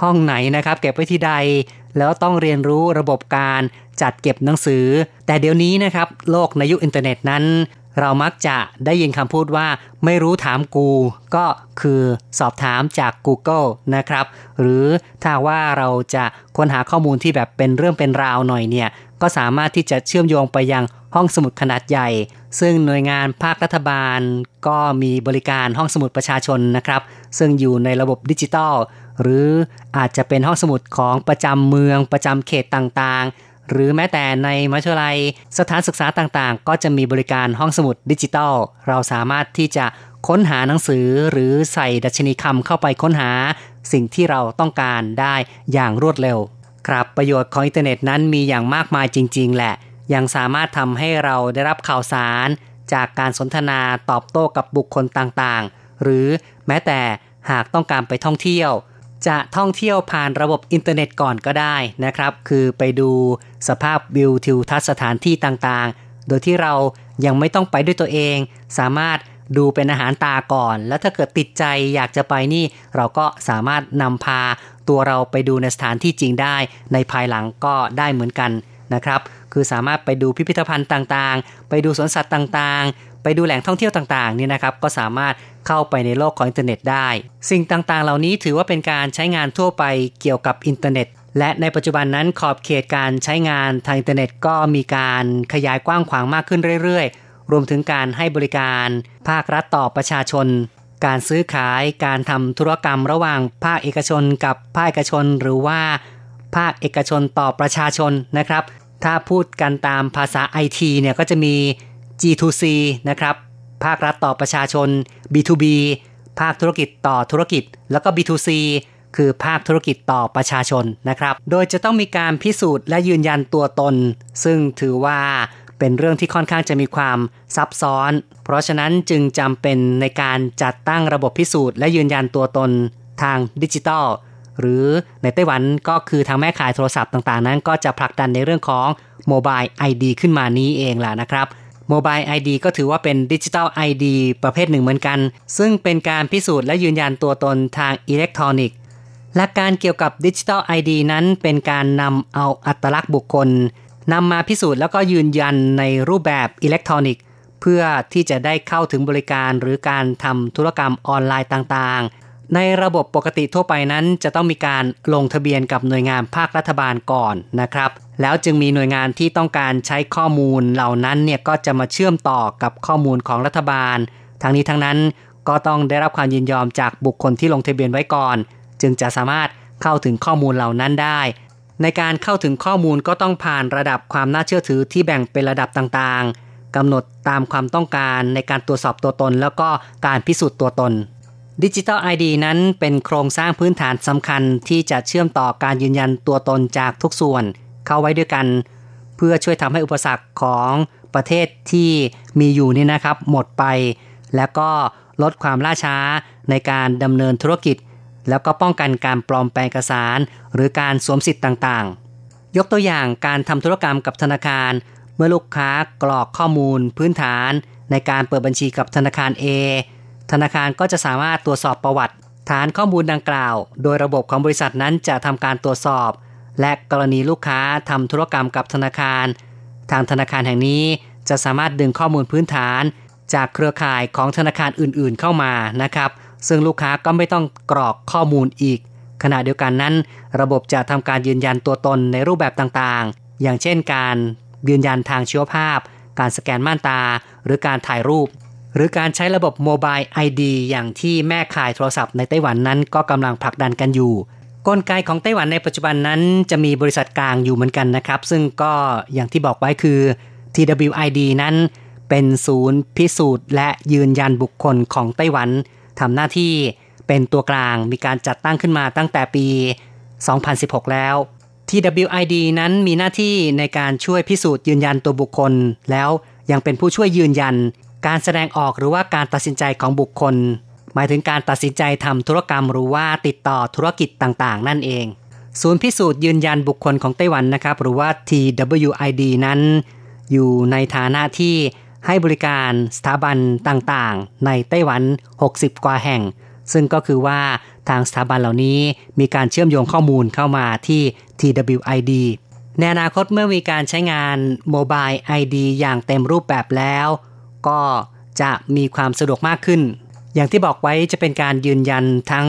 ห้องไหนนะครับ เก็บไว้ที่ใด แล้วต้องเรียนรู้ระบบการจัดเก็บหนังสือ แต่เดี๋ยวนี้นะครับ โลกในยุคอินเทอร์เน็ตนั้น เรามักจะได้ยินคำพูดว่าไม่รู้ถามกู ก็คือสอบถามจาก Google นะครับ หรือถ้าว่าเราจะค้นหาข้อมูลที่แบบเป็นเรื่องเป็นราวหน่อยเนี่ย ก็สามารถที่จะเชื่อมโยงไปยังห้องสมุดขนาดใหญ่ ซึ่งหน่วยงานภาครัฐบาล ก็มีบริการห้องสมุดประชาชนนะครับ ซึ่งอยู่ในระบบดิจิตอลหรืออาจจะเป็นห้องสมุดของประจำเมืองประจำเขตต่างๆ หรือแม้แต่ในมัธยลัยสถานศึกษาต่างๆ ก็จะมีบริการห้องสมุดดิจิตอลเราสามารถที่จะค้นหาหนังสือหรือใส่ดัชนีคำเข้าไปค้นหา สิ่งที่เราต้องการได้อย่างรวดเร็ว ครับประโยชน์ของอินเทอร์เน็ตนั้นมีอย่างมากมายจริง ๆ แหละ ยังสามารถทำให้เราได้รับข่าวสาร จากการสนทนาตอบโต้กับบุคคลต่างๆ หรือแม้แต่หากต้องการไปท่องเที่ยว จะท่องเที่ยวผ่านระบบอินเทอร์เน็ตก่อนก็ได้นะครับ คือไปดู สภาพวิวทิวทัศน์สถานที่ต่างๆ โดยที่เรายังไม่ต้องไปด้วยตัวเอง สามารถดูเป็นอาหารตาก่อน แล้วถ้าเกิดติดใจอยากจะไปนี่ เราก็สามารถนำพาตัวเราไปดูในสถานที่จริงได้ ในภายหลังก็ได้เหมือนกันนะครับ คือสามารถไปดูพิพิธภัณฑ์ต่างๆ ไปดูสวนสัตว์ต่างๆ ไปดูแหล่งท่องเที่ยวต่างๆนี่นะครับ ก็สามารถเข้าไปในโลกของอินเทอร์เน็ตได้ สิ่งต่างๆ เหล่านี้ถือว่าเป็นการใช้งานทั่วไปเกี่ยวกับอินเทอร์เน็ต และในปัจจุบันนั้นขอบเขตการใช้งานทางอินเทอร์เน็ตก็มีการขยายกว้างขวางมากขึ้นเรื่อยๆ รวมถึงการให้บริการภาครัฐต่อประชาชน การซื้อขายการทำธุรกรรมระหว่างภาคเอกชนกับภาคเอกชน หรือว่าภาคเอกชนต่อประชาชนนะครับ ถ้าพูดกันตามภาษาไอทีเนี่ยก็จะมี G2C นะครับ ภาครัฐต่อประชาชน B2B ภาคธุรกิจต่อธุรกิจ แล้วก็ B2C คือภาคธุรกิจต่อประชาชนนะครับ โดยจะต้องมีการพิสูจน์และยืนยันตัวตน ซึ่งถือว่าเป็นเรื่องที่ค่อนข้างจะมีความซับซ้อน เพราะฉะนั้นจึงจำเป็นในการจัดตั้งระบบพิสูจน์และยืนยันตัวตนทางดิจิทัล หรือในไต้หวันก็คือทางแม่ขายโทรศัพท์ต่างๆ นั้น ก็จะผลักดันในเรื่องของโมบาย ID ขึ้นมานี้เองแหละนะครับโมบาย ID ก็ถือว่าเป็นดิจิทัล ID ประเภทหนึ่งเหมือนกัน ซึ่งเป็นการพิสูจน์และยืนยันตัวตนทางอิเล็กทรอนิกส์ หลักการเกี่ยวกับดิจิทัล ID นั้นเป็นการนำเอาอัตลักษณ์บุคคลนำมาพิสูจน์แล้วก็ยืนยันในรูปแบบอิเล็กทรอนิกส์ เพื่อที่จะได้เข้าถึงบริการหรือการทำธุรกรรมออนไลน์ต่างๆ ในระบบปกติทั่วไปนั้น จะต้องมีการลงทะเบียนกับหน่วยงานภาครัฐบาลก่อนนะครับ แล้วจึงมีหน่วยงานที่ต้องการใช้ข้อมูลเหล่านั้นเนี่ยก็จะมาเชื่อมต่อกับข้อมูลของรัฐบาล ทั้งนี้ทั้งนั้นก็ต้องได้รับความยินยอมจากบุคคลที่ลงทะเบียนไว้ก่อน จึงจะสามารถเข้าถึงข้อมูลเหล่านั้นได้ ในการเข้าถึงข้อมูลก็ต้องผ่านระดับความน่าเชื่อถือที่แบ่งเป็นระดับต่างๆกำหนดตามความต้องการในการตรวจสอบตัวตน แล้วก็การพิสูจน์ตัวตนดิจิทัลไอดีนั้นเป็นโครงสร้างพื้นฐานสำคัญที่จะเชื่อมต่อการยืนยันตัวตนจากทุกส่วน เข้าไว้ด้วยกัน เพื่อช่วยทำให้อุปสรรคของประเทศที่มีอยู่นี่นะครับ หมดไป แล้วก็ลดความล่าช้าในการดำเนินธุรกิจ แล้วก็ป้องกันการปลอมแปลงเอกสาร หรือการสวมสิทธิ์ต่างๆ ยกตัวอย่างการทำธุรกรรมกับธนาคาร เมื่อลูกค้ากรอกข้อมูล พื้นฐาน ในการเปิดบัญชีกับธนาคาร A ธนาคารก็จะสามารถตรวจสอบประวัติ ฐานข้อมูลดังกล่าว โดยระบบของบริษัทนั้นจะทำการตรวจสอบ และกรณีลูกค้าทำธุรกรรมกับธนาคาร ทางธนาคารแห่งนี้จะสามารถดึงข้อมูลพื้นฐาน จากเครือข่ายของธนาคารอื่นๆ เข้ามานะครับ ซึ่งลูกค้าก็ไม่ต้องกรอกข้อมูลอีก ขณะเดียวกันนั้น ระบบจะทำการยืนยันตัวตนในรูปแบบต่างๆ อย่างเช่นการยืนยันทางชีวภาพ การสแกนม่านตา หรือการถ่ายรูป หรือการใช้ระบบโมบายไอดีอย่างที่แม่ขายโทรศัพท์ในไต้หวันนั้นก็กำลังผลักดันกันอยู่กลไกของไต้หวันในปัจจุบันนั้นจะมีบริษัทกลางอยู่เหมือนกันนะครับ ซึ่งก็อย่างที่บอกไว้คือ TWID นั้นเป็นศูนย์พิสูจน์และยืนยันบุคคลของไต้หวัน ทำหน้าที่เป็นตัวกลางมีการจัดตั้งขึ้นมาตั้งแต่ปี 2016 แล้ว TWID นั้นมีหน้าที่ในการช่วยพิสูจน์ยืนยันตัวบุคคล แล้วยังเป็นผู้ช่วยยืนยัน การแสดงออกหรือว่าการตัดสินใจของบุคคล หมายถึงการตัดสินใจทำธุรกรรมหรือว่าติดต่อธุรกิจต่างๆ นั่นเอง ศูนย์พิสูจน์ยืนยันบุคคลของไต้หวันนะครับ หรือว่า TWID นั้น อยู่ในฐานะที่ ให้บริการสถาบันต่างๆ ในไต้หวัน 60 กว่าแห่ง ซึ่งก็คือว่าทางสถาบันเหล่านี้มีการเชื่อมโยงข้อมูลเข้ามาที่ TWID ในอนาคตเมื่อมีการใช้งานโมบาย ID อย่างเต็มรูปแบบแล้ว ก็จะมีความสะดวกมากขึ้น อย่างที่บอกไว้จะเป็นการยืนยันทั้ง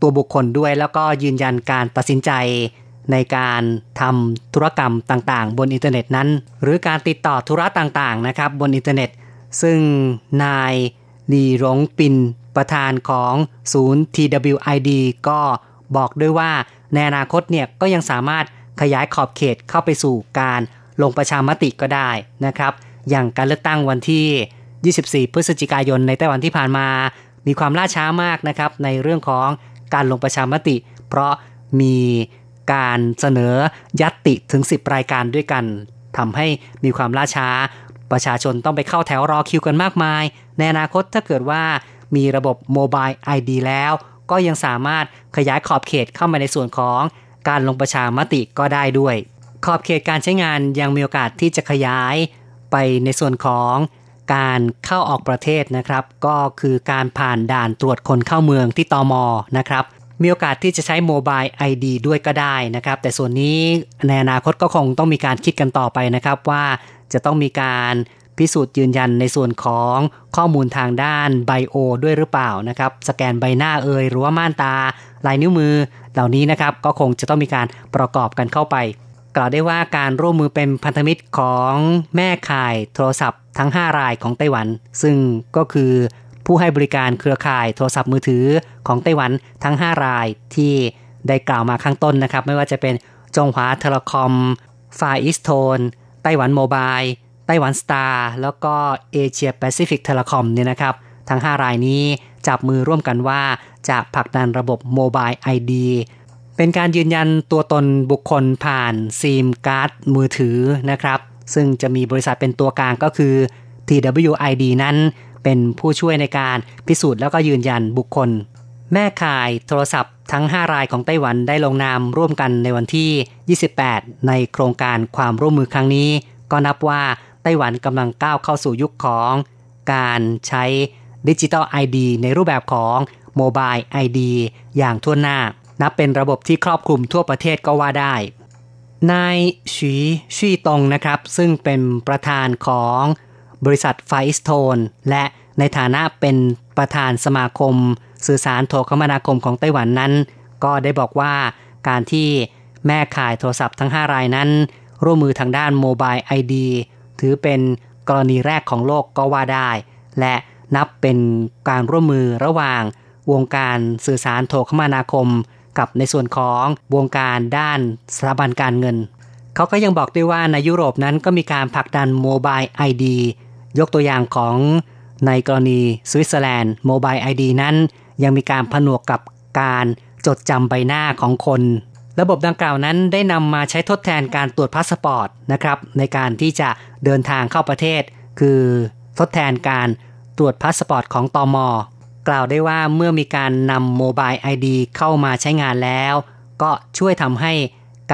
ตัวบุคคลด้วย แล้วก็ยืนยันการตัดสินใจ ในการทำธุรกรรมต่างๆ บนอินเทอร์เน็ตนั้น หรือการติดต่อธุระต่างๆนะครับบนอินเทอร์เน็ต ซึ่งนายลีหลงปินประธานของศูนย์ TWID ก็บอกด้วยว่าในอนาคตเนี่ยก็ยังสามารถขยายขอบเขตเข้าไปสู่การลงประชามติก็ได้นะครับ อย่างการเลือกตั้งวันที่ 24 พฤศจิกายนในไต้หวันที่ผ่านมา มีความล่าช้ามากนะครับในเรื่องของการลงประชามติ เพราะมี การเสนอยัตติถึง 10 รายการด้วยกันทำให้มีความล่าช้า ประชาชนต้องไปเข้าแถวรอคิวกันมากมาย ในอนาคตถ้าเกิดว่ามีระบบโมบายไอดีแล้ว ก็ยังสามารถขยายขอบเขตเข้ามาในส่วนของการลงประชามติก็ได้ด้วย ขอบเขตการใช้งานยังมีโอกาสที่จะขยายไปในส่วนของการเข้าออกประเทศนะครับ ก็คือการผ่านด่านตรวจคนเข้าเมืองที่ตอมอนะครับ มีโอกาสที่จะใช้โมบายไอดีด้วยก็ได้นะครับ แต่ส่วนนี้ในอนาคตก็คงต้องมีการคิดกันต่อไปนะครับว่าจะต้องมีการพิสูจน์ยืนยันในส่วนของข้อมูลทางด้านไบโอด้วยหรือเปล่านะครับ สแกนใบหน้าเอ่ยหรือว่าม่านตา ลายนิ้วมือ เหล่านี้นะครับก็คงจะต้องมีการประกอบกันเข้าไป กล่าวได้ว่าการร่วมมือเป็นพันธมิตรของแม่ข่ายโทรศัพท์ทั้ง 5 รายของไต้หวัน ซึ่งก็คือ ผู้ให้บริการเครือข่ายโทรศัพท์มือถือของไต้หวันทั้ง 5 รายที่ได้กล่าวมาข้างต้นนะครับ ไม่ว่าจะเป็นจงหวา Telecom FarEasTone ไต้หวัน Mobile ไต้หวัน Star แล้วก็ Asia Pacific Telecom เนี่ยนะครับ ทั้ง 5 รายนี้จับมือร่วมกันว่าจะผลักดันระบบโมบายไอดีเป็นการยืนยันตัวตนบุคคลผ่านซิมการ์ดมือถือนะครับ ซึ่งจะมีบริษัทเป็นตัวกลางก็คือ TWID นั้น เป็นผู้ช่วยในการพิสูจน์แล้วก็ยืนยันบุคคล แม่ข่ายโทรศัพท์ทั้ง 5 รายของไต้หวันได้ลงนามร่วมกันในวันที่ 28 ในโครงการความร่วมมือครั้งนี้ ก็นับว่าไต้หวันกำลังก้าวเข้าสู่ยุคของการใช้ Digital ID ในรูปแบบของ Mobile ID อย่างทั่วหน้า นับเป็นระบบที่ครอบคลุมทั่วประเทศก็ว่าได้ นายฉีชี่ตงนะครับ ซึ่งเป็นประธานของ บริษัท FarEasTone และในฐานะเป็นประธานสมาคม สื่อสารโทรคมนาคมของไต้หวันนั้น ก็ได้บอกว่าการที่แม่ข่ายโทรศัพท์ทั้ง 5 รายนั้น ร่วมมือทางด้าน Mobile ID ถือเป็นกรณีแรกของโลกก็ว่าได้ และนับเป็นการร่วมมือระหว่าง วงการสื่อสารโทรคมนาคม กับในส่วนของวงการด้านสถาบันการเงิน เขาก็ยังบอกด้วยว่าในยุโรปนั้นก็มีการผลักดัน Mobile ID ยกตัวอย่างของในกรณีสวิตเซอร์แลนด์ Mobile ID นั้น ยังมีการผนวกกับการจดจำใบหน้าของคน ระบบดังกล่าวนั้นได้นำมาใช้ทดแทนการตรวจพาสปอร์ตนะครับ ในการที่จะเดินทางเข้าประเทศ คือทดแทนการตรวจพาสปอร์ตของตม. กล่าวได้ว่าเมื่อมีการนำ Mobile ID เข้ามาใช้งานแล้ว ก็ช่วยทำให้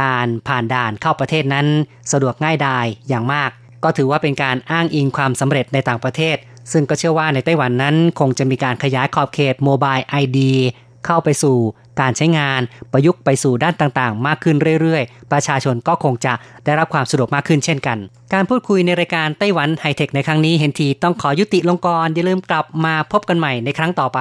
การผ่านด่านเข้าประเทศนั้น สะดวกง่ายดายอย่างมาก ก็ถือว่าเป็นการอ้างอิงความสำเร็จในต่างประเทศ ซึ่งก็เชื่อว่าในไต้หวันนั้นคงจะมีการขยายขอบเขต Mobile IDเข้าไปสู่การใช้งานประยุกต์ไปสู่ด้านต่างๆ มากขึ้นเรื่อยๆ ประชาชนก็คงจะได้รับความสะดวกมากขึ้นเช่นกัน การพูดคุยในรายการไต้หวันไฮเทคในครั้งนี้เห็นทีต้องขอยุติลงกรอย่าลืมกลับมาพบกันใหม่ในครั้งต่อไป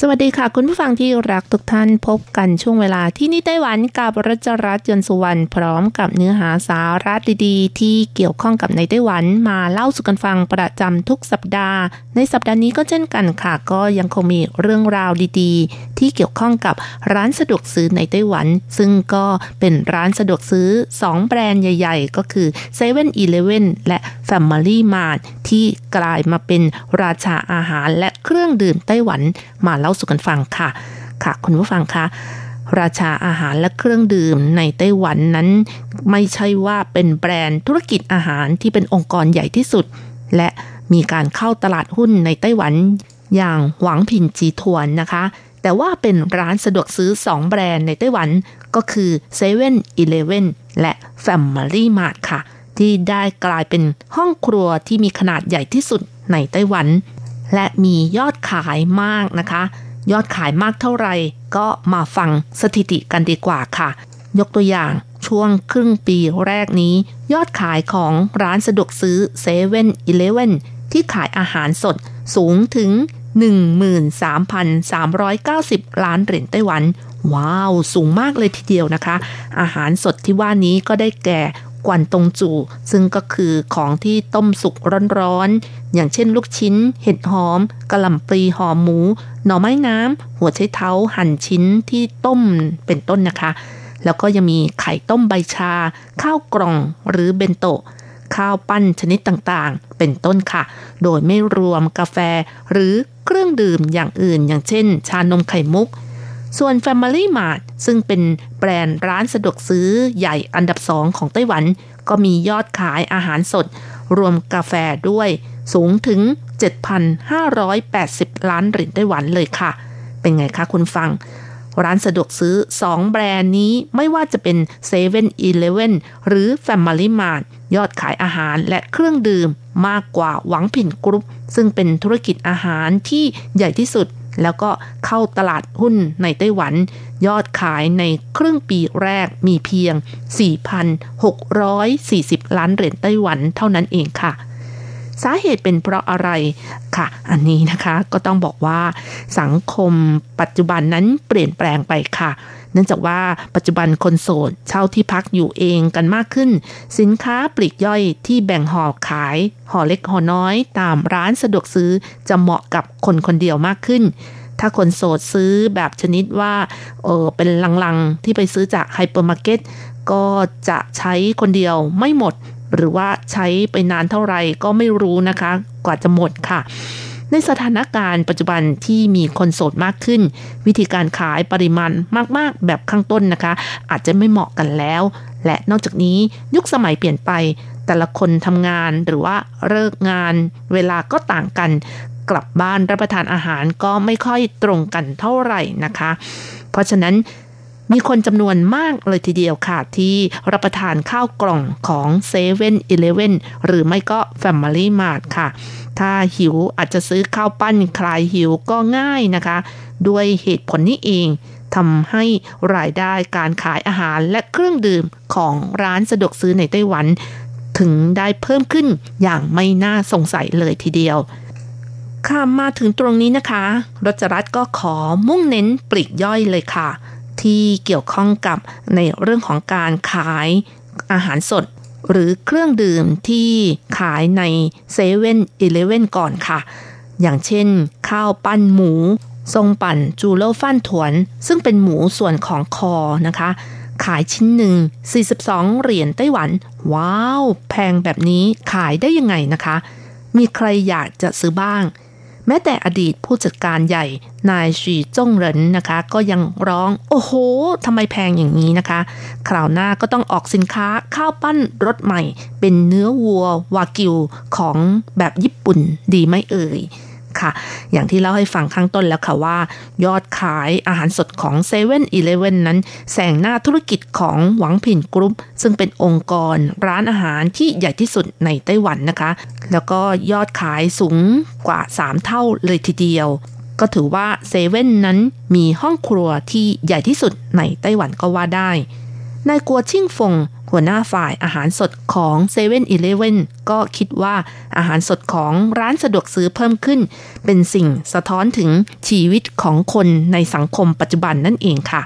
สวัสดีค่ะ คุณผู้ฟังที่รักทุกท่านพบกันช่วงเวลาที่นี่ไต้หวันกับรัชรัตน์ยนสุวรรณพร้อมกับเนื้อหาสาระดีๆ ที่เกี่ยวข้องกับในไต้หวันมาเล่าสู่กันฟังประจำทุกสัปดาห์ ในสัปดาห์นี้ก็เช่นกันค่ะ ก็ยังคงมีเรื่องราวดีๆ ที่เกี่ยวข้องกับร้านสะดวกซื้อในไต้หวัน ซึ่งก็เป็นร้านสะดวกซื้อ 2 แบรนด์ใหญ่ ๆ ก็คือ7 e เ e ่ e อและ Family Mart ที่กลายมาเป็นราชาอาหารและเครื่องดื่มไต้หวันมาเล่ล่าสู่กันฟังค่ะ ค่ะ คุณผู้ฟังคะราชาอาหารและเครื่องดื่มในไต้หวันนั้น ไม่ใช่ว่าเป็นแบรนด์ธุรกิจอาหารที่เป็นองค์กรใหญ่ที่สุด และมีการเข้าตลาดหุ้นในไต้หวันอย่างหวังผินจีทวนนะคะ แต่ว่าเป็นร้านสะดวกซื้อ 2 แบรนด์ในไต้หวันก็คือ7 e เ e ่ e อและ Family Mart ค่ะ ที่ได้กลายเป็นห้องครัวที่มีขนาดใหญ่ที่สุดในไต้หวัน และมียอดขายมากนะคะ ยอดขายมากเท่าไหร่ก็มาฟังสถิติกันดีกว่าค่ะ ยกตัวอย่างช่วงครึ่งปีแรกนี้ ยอดขายของร้านสะดวกซื้อ7 e เ e ่ e อที่ขายอาหารสดสูงถึง 13,390 ล้านเหรียญไต้หวัน ว้าว สูงมากเลยทีเดียวนะคะ อาหารสดที่ว่านี้ก็ได้แก่กวนตงจู ซึ่งก็คือของที่ต้มสุกร้อน อย่างเช่นลูกชิ้น เห็ดหอมกระหล่ำปลีหอมหมู หน่อไม้น้ำ หัวไชเท้าหั่นชิ้นที่ต้มเป็นต้นนะคะ แล้วก็ยังมีไข่ต้มใบชา ข้าวกล่องหรือเบนโตะข้าวปั้นชนิดต่างๆ เป็นต้นค่ะ โดยไม่รวมกาแฟหรือเครื่องดื่มอย่างอื่น อย่างเช่น ชานมไข่มุก ส่วน Family Mart ซึ่งเป็นแบรนด์ร้านสะดวกซื้อใหญ่อันดับสองของไต้หวัน ก็มียอดขายอาหารสด รวมกาแฟด้วย สูงถึง 7,580 ล้านเหรียญไต้หวันเลยค่ะ เป็นไงคะคุณฟัง ร้านสะดวกซื้อ 2 แบรนด์นี้ไม่ว่าจะเป็น7 e เ e ่ e อหรือ Family Mart ยอดขายอาหารและเครื่องดื่มมากกว่าหวังผินกรุ๊ป ซึ่งเป็นธุรกิจอาหารที่ใหญ่ที่สุด แล้วก็เข้าตลาดหุ้นในไต้หวัน ยอดขายในครึ่งปีแรกมีเพียง 4,640 ล้านเหรียญไต้หวันเท่านั้นเองค่ะ สาเหตุเป็นเพราะอะไรค่ะ อันนี้นะคะก็ต้องบอกว่าสังคมปัจจุบันนั้นเปลี่ยนแปลงไปค่ะ เนื่องจากว่าปัจจุบันคนโสดเช่าที่พักอยู่เองกันมากขึ้น สินค้าปลีกย่อยที่แบ่งห่อขายห่อเล็กห่อน้อย ตามร้านสะดวกซื้อจะเหมาะกับคนคนเดียวมากขึ้นถ้าคนโสดซื้อแบบชนิดว่าเออเป็นลังๆ ที่ไปซื้อจากไฮเปอร์มาร์เก็ตก็จะใช้คนเดียวไม่หมด หรือว่าใช้ไปนานเท่าไหร่ก็ไม่รู้นะคะ กว่าจะหมดค่ะ ในสถานการณ์ปัจจุบันที่มีคนโสดมากขึ้น วิธีการขายปริมาณมากๆ แบบข้างต้นนะคะ อาจจะไม่เหมาะกันแล้ว และนอกจากนี้ยุคสมัยเปลี่ยนไปแต่ละคนทำงานหรือว่าเลิกงาน เวลาก็ต่างกัน กลับบ้านรับประทานอาหารก็ไม่ค่อยตรงกันเท่าไหร่นะคะ เพราะฉะนั้น มีคนจำนวนมากเลยทีเดียวค่ะ ที่รับประทานข้าวกล่องของ7 e เ e ่ e อเหรือไม่ก็ Family Mart ค่ะ ถ้าหิวอาจจะซื้อข้าวปั้นคลายหิวก็ง่ายนะคะ ด้วยเหตุผลนี้เองทำให้รายได้การขายอาหารและเครื่องดื่มของร้านสะดวกซื้อในไต้หวัน ถึงได้เพิ่มขึ้นอย่างไม่น่าสงสัยเลยทีเดียวค่ะมาถึงตรงนี้นะคะรจรัตก็ขอมุ่งเน้นปลีกย่อยเลยค่ะ ที่เกี่ยวข้องกับในเรื่องของการขายอาหารสด หรือเครื่องดื่มที่ขายใน7 e เ e ่ e อเก่อนค่ะ อย่างเช่น ข้าวปั้นหมู ทรงปั่นจูโลฟันถวน ซึ่งเป็นหมูส่วนของคอนะคะ ขายชิ้นหนึ่ง 42 เหรียญไต้หวัน ว้าว แพงแบบนี้ขายได้ยังไงนะคะ มีใครอยากจะซื้อบ้าง แม้แต่อดีตผู้จัดการใหญ่นายชีจ้งเหรินนะคะ ก็ยังร้อง โอ้โหทำไมแพงอย่างนี้นะคะ คราวหน้าก็ต้องออกสินค้าข้าวปั้นรสใหม่ เป็นเนื้อวัววากิวของแบบญี่ปุ่นดีไหมเอ่ย ค่ะ อย่างที่เล่าให้ฟังข้างต้นแล้วค่ะว่า ยอดขายอาหารสดของ7 e เ e ่ e อนั้นแสงหน้าธุรกิจของหวังผินกรุ๊ป ซึ่งเป็นองค์กรร้านอาหารที่ใหญ่ที่สุดในไต้หวันนะคะ แล้วก็ยอดขายสูงกว่า 3 เท่าเลยทีเดียว ก็ถือว่าเซเว่นนั้นมีห้องครัวที่ใหญ่ที่สุดในไต้หวันก็ว่าได้นายกัวชิ่งฟง หัวหน้าฝ่ายอาหารสดของ7 e เ e ่ e อก็คิดว่าอาหารสดของร้านสะดวกซื้อเพิ่มขึ้น เป็นสิ่งสะท้อนถึงชีวิตของคนในสังคมปัจจุบันนั่นเองค่ะ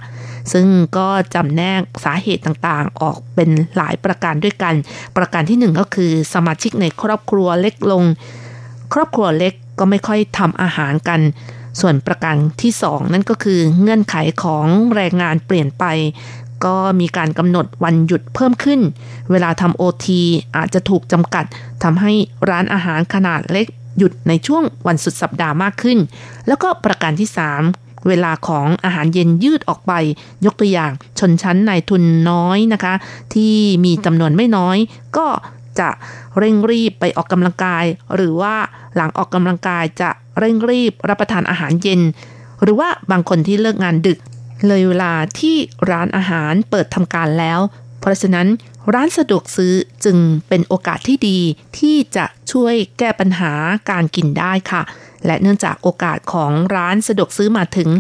ซึ่งก็จำแนกสาเหตุต่างๆ ออกเป็นหลายประการด้วยกัน ประการที่หนึ่งก็คือสมาชิกในครอบครัวเล็กลง ครอบครัวเล็กก็ไม่ค่อยทำอาหารกันส่วนประการที่สองนั่นก็คือเงื่อนไขของแรงงานเปลี่ยนไป ก็มีการกำหนดวันหยุดเพิ่มขึ้น เวลาทำโอทีอาจจะถูกจำกัดทำให้ร้านอาหารขนาดเล็กหยุดในช่วงวันสุดสัปดาห์มากขึ้น แล้วก็ประการที่ 3 เวลาของอาหารเย็นยืดออกไป ยกตัวอย่างชนชั้นนายทุนน้อยนะคะ ที่มีจำนวนไม่น้อย ก็จะเร่งรีบไปออกกำลังกาย หรือว่าหลังออกกำลังกายจะเร่งรีบรับประทานอาหารเย็น หรือว่าบางคนที่เลิกงานดึก เลยเวลาที่ร้านอาหารเปิดทำการแล้ว เพราะฉะนั้นร้านสะดวกซื้อจึงเป็นโอกาสที่ดีที่จะช่วยแก้ปัญหาการกินได้ค่ะ และเนื่องจากโอกาสของร้านสะดวกซื้อมาถึง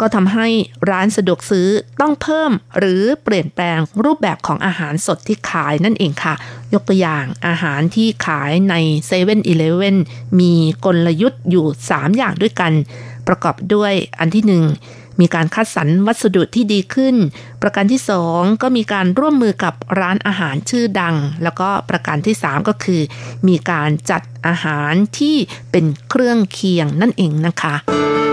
ก็ทำให้ร้านสะดวกซื้อต้องเพิ่มหรือเปลี่ยนแปลงรูปแบบของอาหารสดที่ขายนั่นเองค่ะ ยกตัวอย่างอาหารที่ขายใน7 e เ e ่ e อมีกลยุทธ์อยู่ 3 อย่างด้วยกัน ประกอบด้วยอันที่หนึ่ง มีการคัดสรรวัสดุที่ดีขึ้น ประการที่สองก็มีการร่วมมือกับร้านอาหารชื่อดัง แล้วก็ประการที่สามก็คือ มีการจัดอาหารที่เป็นเครื่องเคียงนั่นเองนะคะ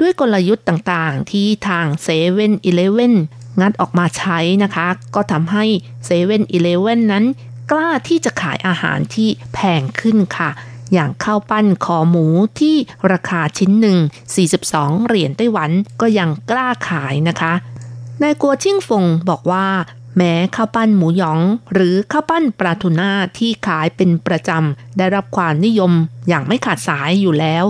ด้วยกลยุทธ์ต่างๆ ที่ทางเซเว่นอีเลเว่นงัดออกมาใช้นะคะ ก็ทำให้เซเว่นอีเลเว่นนั้น กล้าที่จะขายอาหารที่แพงขึ้นค่ะ อย่างข้าวปั้นคอหมูที่ราคาชิ้นหนึ่ง 42 เหรียญไต้หวันก็ยังกล้าขายนะคะนายกัวชิ่งฟงบอกว่าแม้ข้าวปั้นหมูหยอง หรือข้าวปั้นปลาทูน่าที่ขายเป็นประจำ ได้รับความนิยมอย่างไม่ขาดสายอยู่แล้ว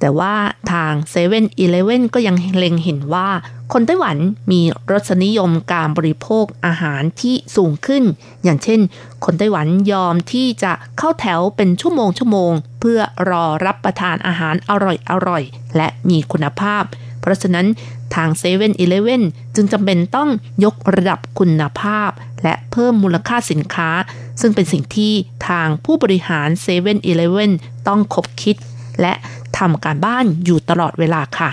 แต่ว่าทาง7 e เ e ่ e อก็ยังเล็งเห็นว่า คนไต้หวันมีรสนิยมการบริโภคอาหารที่สูงขึ้น อย่างเช่น คนไต้หวันยอมที่จะเข้าแถวเป็นชั่วโมงชั่วโมง เพื่อรอรับประทานอาหารอร่อยอร่อยและมีคุณภาพ เพราะฉะนั้นทาง7 e เ e ่ e จึงจำเป็นต้องยกระดับคุณภาพ และเพิ่มมูลค่าสินค้า ซึ่งเป็นสิ่งที่ทางผู้บริหาร7 e เ e ่ e ต้องคบคิด และทำการบ้านอยู่ตลอดเวลาค่ะ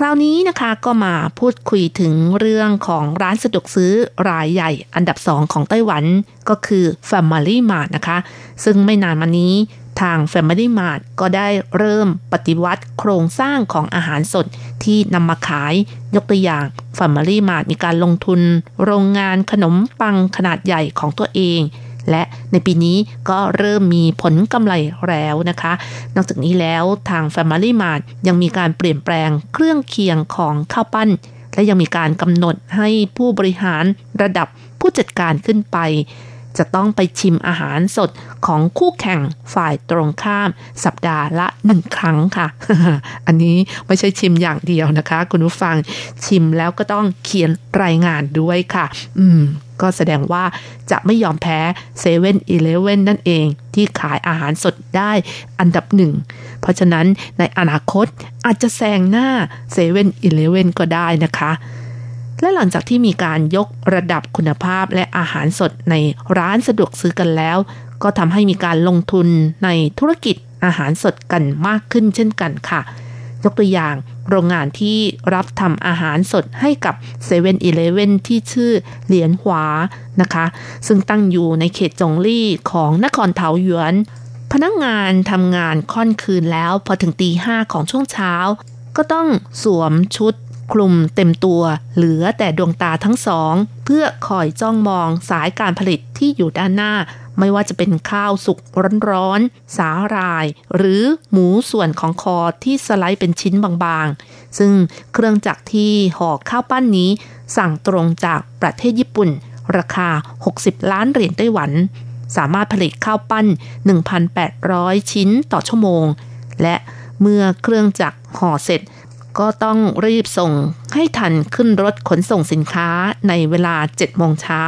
คราวนี้นะคะก็มาพูดคุยถึงเรื่องของร้านสะดวกซื้อรายใหญ่อันดับสองของไต้หวันก็คือ Family Mart นะคะ ซึ่งไม่นานมานี้ทาง Family Mart ก็ได้เริ่มปฏิวัติโครงสร้างของอาหารสดที่นำมาขายยกตัวอย่าง Family Mart มีการลงทุน โรงงานขนมปังขนาดใหญ่ของตัวเอง และในปีนี้ก็เริ่มมีผลกำไรแล้วนะคะ นอกจากนี้แล้วทาง Family Mart ยังมีการเปลี่ยนแปลงเครื่องเคียงของข้าวปั้น และยังมีการกำหนดให้ผู้บริหารระดับผู้จัดการขึ้นไป จะต้องไปชิมอาหารสดของคู่แข่งฝ่ายตรงข้าม สัปดาห์ละหนึ่งครั้งค่ะ อันนี้ไม่ใช่ชิมอย่างเดียวนะคะ คุณผู้ฟังชิมแล้วก็ต้องเขียนรายงานด้วยค่ะ อืม ก็แสดงว่าจะไม่ยอมแพ้เซเว่นอีเลเว่นนั่นเอง ที่ขายอาหารสดได้อันดับหนึ่ง เพราะฉะนั้นในอนาคตอาจจะแซงหน้าเซเว่นอีเลเว่นก็ได้นะคะ และหลังจากที่มีการยกระดับคุณภาพและอาหารสดในร้านสะดวกซื้อกันแล้ว ก็ทำให้มีการลงทุนในธุรกิจอาหารสดกันมากขึ้นเช่นกันค่ะ ยกตัวอย่าง โรงงานที่รับทำอาหารสดให้กับ7 e เ e ่ e อที่ชื่อเหลียนหวานะคะ ซึ่งตั้งอยู่ในเขตจงลี่ของนครเทาหยวน พนักงงานทำงานค่อนคืนแล้วพอถึงตีห้าของช่วงเช้า ก็ต้องสวมชุดคลุมเต็มตัว เหลือแต่ดวงตาทั้งสอง เพื่อคอยจ้องมองสายการผลิตที่อยู่ด้านหน้า ไม่ว่าจะเป็นข้าวสุกร้อนๆ สาหร่าย หรือหมูส่วนของคอที่สไลด์เป็นชิ้นบางๆ ซึ่งเครื่องจักรที่ห่อข้าวปั้นนี้ สั่งตรงจากประเทศญี่ปุ่น ราคา 60 ล้านเหรียญไต้หวัน สามารถผลิตข้าวปั้น 1,800 ชิ้นต่อชั่วโมง และเมื่อเครื่องจักรห่อเสร็จก็ต้องรีบส่งให้ทันขึ้นรถขนส่งสินค้าในเวลา7โมงเช้า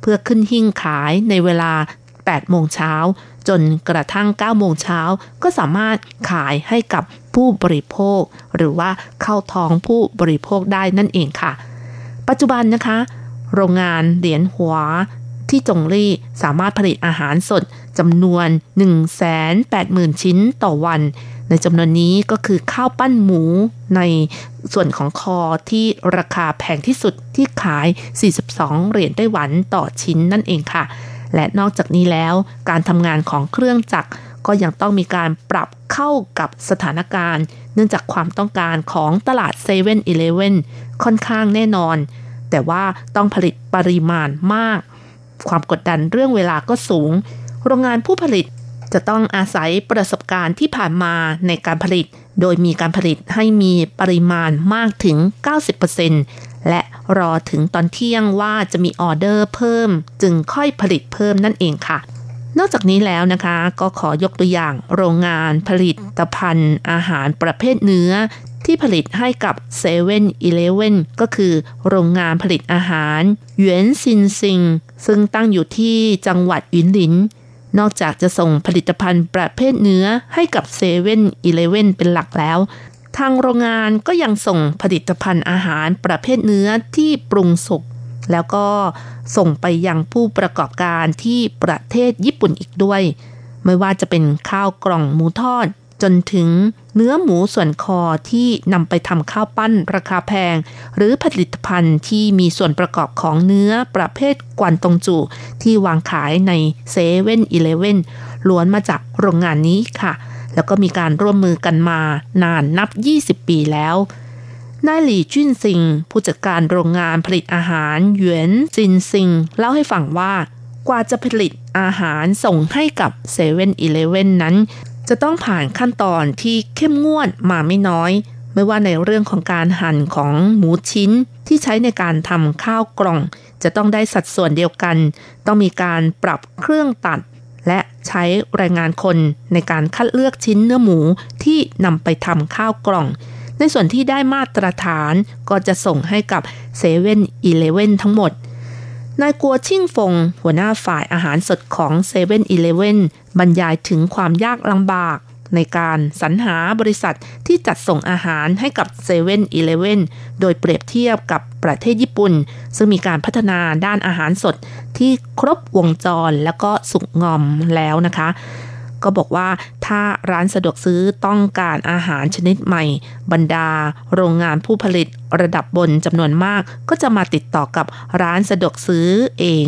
เพื่อขึ้นหิ้งขายในเวลา 8 โมงเช้า จนกระทั่ง 9 โมงเช้า ก็สามารถขายให้กับผู้บริโภค หรือว่าเข้าท้องผู้บริโภคได้นั่นเองค่ะ ปัจจุบันนะคะ โรงงานเหรียญหัวที่จงลี่สามารถผลิตอาหารสดจำนวน 180,000 ชิ้นต่อวัน ในจำนวนนี้ก็คือข้าวปั้นหมูในส่วนของคอที่ราคาแพงที่สุดที่ขาย 42 เหรียญไต้หวันต่อชิ้นนั่นเองค่ะ และนอกจากนี้แล้วการทำงานของเครื่องจักรก็ยังต้องมีการปรับเข้ากับสถานการณ์ เนื่องจากความต้องการของตลาด7 e เ e ่ e อค่อนข้างแน่นอน แต่ว่าต้องผลิตปริมาณมาก ความกดดันเรื่องเวลาก็สูง โรงงานผู้ผลิตจะต้องอาศัยประสบการณ์ที่ผ่านมาในการผลิต โดยมีการผลิตให้มีปริมาณมากถึง 90% และรอถึงตอนเที่ยงว่าจะมีออเดอร์เพิ่ม จึงค่อยผลิตเพิ่มนั่นเองค่ะ นอกจากนี้แล้วนะคะก็ขอยกตัวอย่างโรงงานผลิตภัณฑ์อาหารประเภทเนื้อที่ผลิตให้กับ7 e เ e ่ e อก็คือโรงงานผลิตอาหารหยวนซินซิง ซึ่งตั้งอยู่ที่จังหวัดอินหลิน นอกจากจะส่งผลิตภัณฑ์ประเภทเนื้อให้กับเซเว่นอีเลเว่นเป็นหลักแล้ว ทางโรงงานก็ยังส่งผลิตภัณฑ์อาหารประเภทเนื้อที่ปรุงสุก แล้วก็ส่งไปยังผู้ประกอบการที่ประเทศญี่ปุ่นอีกด้วย ไม่ว่าจะเป็นข้าวกล่องหมูทอด จนถึงเนื้อหมูส่วนคอที่นำไปทำข้าวปั้นราคาแพง หรือผลิตภัณฑ์ที่มีส่วนประกอบของเนื้อประเภทกวนตงจูที่วางขายในเซเว่นอีเลเว่นล้วนมาจากโรงงานนี้ค่ะ แล้วก็มีการร่วมมือกันมานานนับ 20 ปีแล้วนายหลี่จุนซิง ผู้จัดการโรงงานผลิตอาหารหยวนจินซิง เล่าให้ฟังว่ากว่าจะผลิตอาหารส่งให้กับเซเว่นอีเลเว่นนั้น จะต้องผ่านขั้นตอนที่เข้มงวดมาไม่น้อย ไม่ว่าในเรื่องของการหั่นของหมูชิ้นที่ใช้ในการทำข้าวกล่อง จะต้องได้สัดส่วนเดียวกัน ต้องมีการปรับเครื่องตัด และใช้แรงงานคนในการคัดเลือกชิ้นเนื้อหมูที่นำไปทำข้าวกล่อง ในส่วนที่ได้มาตรฐานก็จะส่งให้กับเซเว่นอีเลเว่นทั้งหมด นายกัวชิ่งฟง หัวหน้าฝ่ายอาหารสดของเซเว่นอีเลเว่นบรรยายถึงความยากลำบาก ในการสรรหาบริษัทที่จัดส่งอาหารให้กับ7 e เ e ่ e อโดยเปรียบเทียบกับประเทศญี่ปุ่น ซึ่งมีการพัฒนาด้านอาหารสดที่ครบวงจรแล้วก็สุกงอมแล้วนะคะ ก็บอกว่าถ้าร้านสะดวกซื้อต้องการอาหารชนิดใหม่ บรรดา โรงงานผู้ผลิตระดับบนจำนวนมาก ก็จะมาติดต่อกับร้านสะดวกซื้อเอง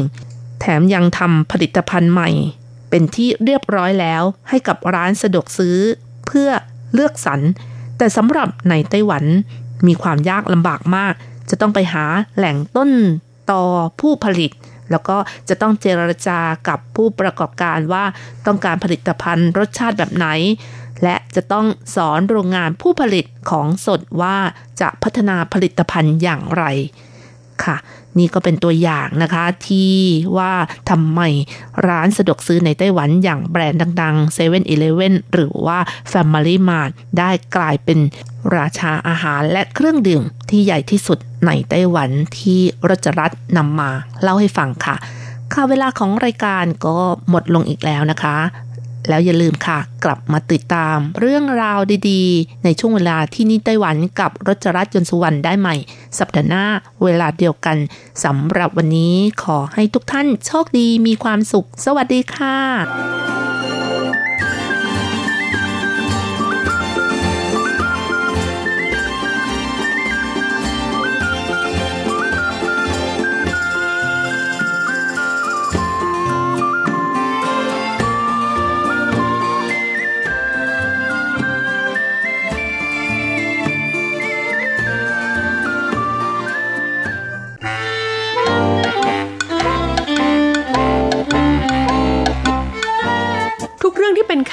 แถมยังทำผลิตภัณฑ์ใหม่ เป็นที่เรียบร้อยแล้วให้กับร้านสะดวกซื้อ เพื่อเลือกสรร แต่สำหรับในไต้หวันมีความยากลำบากมาก จะต้องไปหาแหล่งต้นต่อผู้ผลิต แล้วก็จะต้องเจรจากับผู้ประกอบการว่าต้องการผลิตภัณฑ์รสชาติแบบไหน และจะต้องสอนโรงงานผู้ผลิตของสดว่าจะพัฒนาผลิตภัณฑ์อย่างไรค่ะ นี่ก็เป็นตัวอย่างนะคะที่ว่าทำไมร้านสะดวกซื้อในไต้หวันอย่างแบรนด์ดังๆ7 e เ e ่ e อหรือว่า Family Mart ได้กลายเป็นราชาอาหารและเครื่องดื่มที่ใหญ่ที่สุดในไต้หวันที่รัชรัตนำมาเล่าให้ฟังค่ะ ค่ะเวลาของรายการก็หมดลงอีกแล้วนะคะ แล้วอย่าลืมค่ะ กลับมาติดตามเรื่องราวดีๆ ในช่วงเวลาที่นี่ไต้หวันกับรจรัสยนสุวรรณได้ใหม่ สัปดาห์หน้าเวลาเดียวกันสำหรับวันนี้ขอให้ทุกท่านโชคดีมีความสุข สวัสดีค่ะ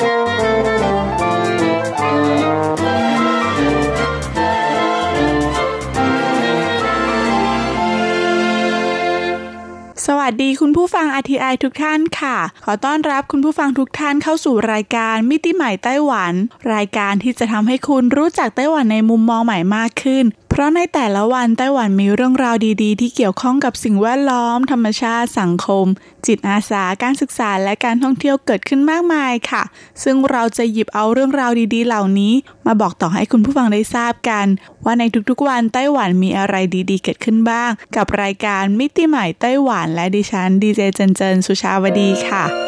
Thank you. สวัสดีคุณผู้ฟัง RTI ทุกท่านค่ะ ขอต้อนรับคุณผู้ฟังทุกท่านเข้าสู่รายการมิติใหม่ไต้หวัน รายการที่จะทำให้คุณรู้จักไต้หวันในมุมมองใหม่มากขึ้น เพราะในแต่ละวันไต้หวันมีเรื่องราวดีๆ ที่เกี่ยวข้องกับสิ่งแวดล้อม ธรรมชาติสังคม จิตอาสาการศึกษาและการท่องเที่ยวเกิดขึ้นมากมายค่ะ ซึ่งเราจะหยิบเอาเรื่องราวดีๆ เหล่านี้ มาบอกต่อให้คุณผู้ฟังได้ทราบกัน ว่าในทุกๆวันไต้หวันมีอะไรดีๆ เกิดขึ้นบ้าง กับรายการมิติใหม่ไต้หวันและดิฉันดีเจเจนเจนสุชาวดีค่ะ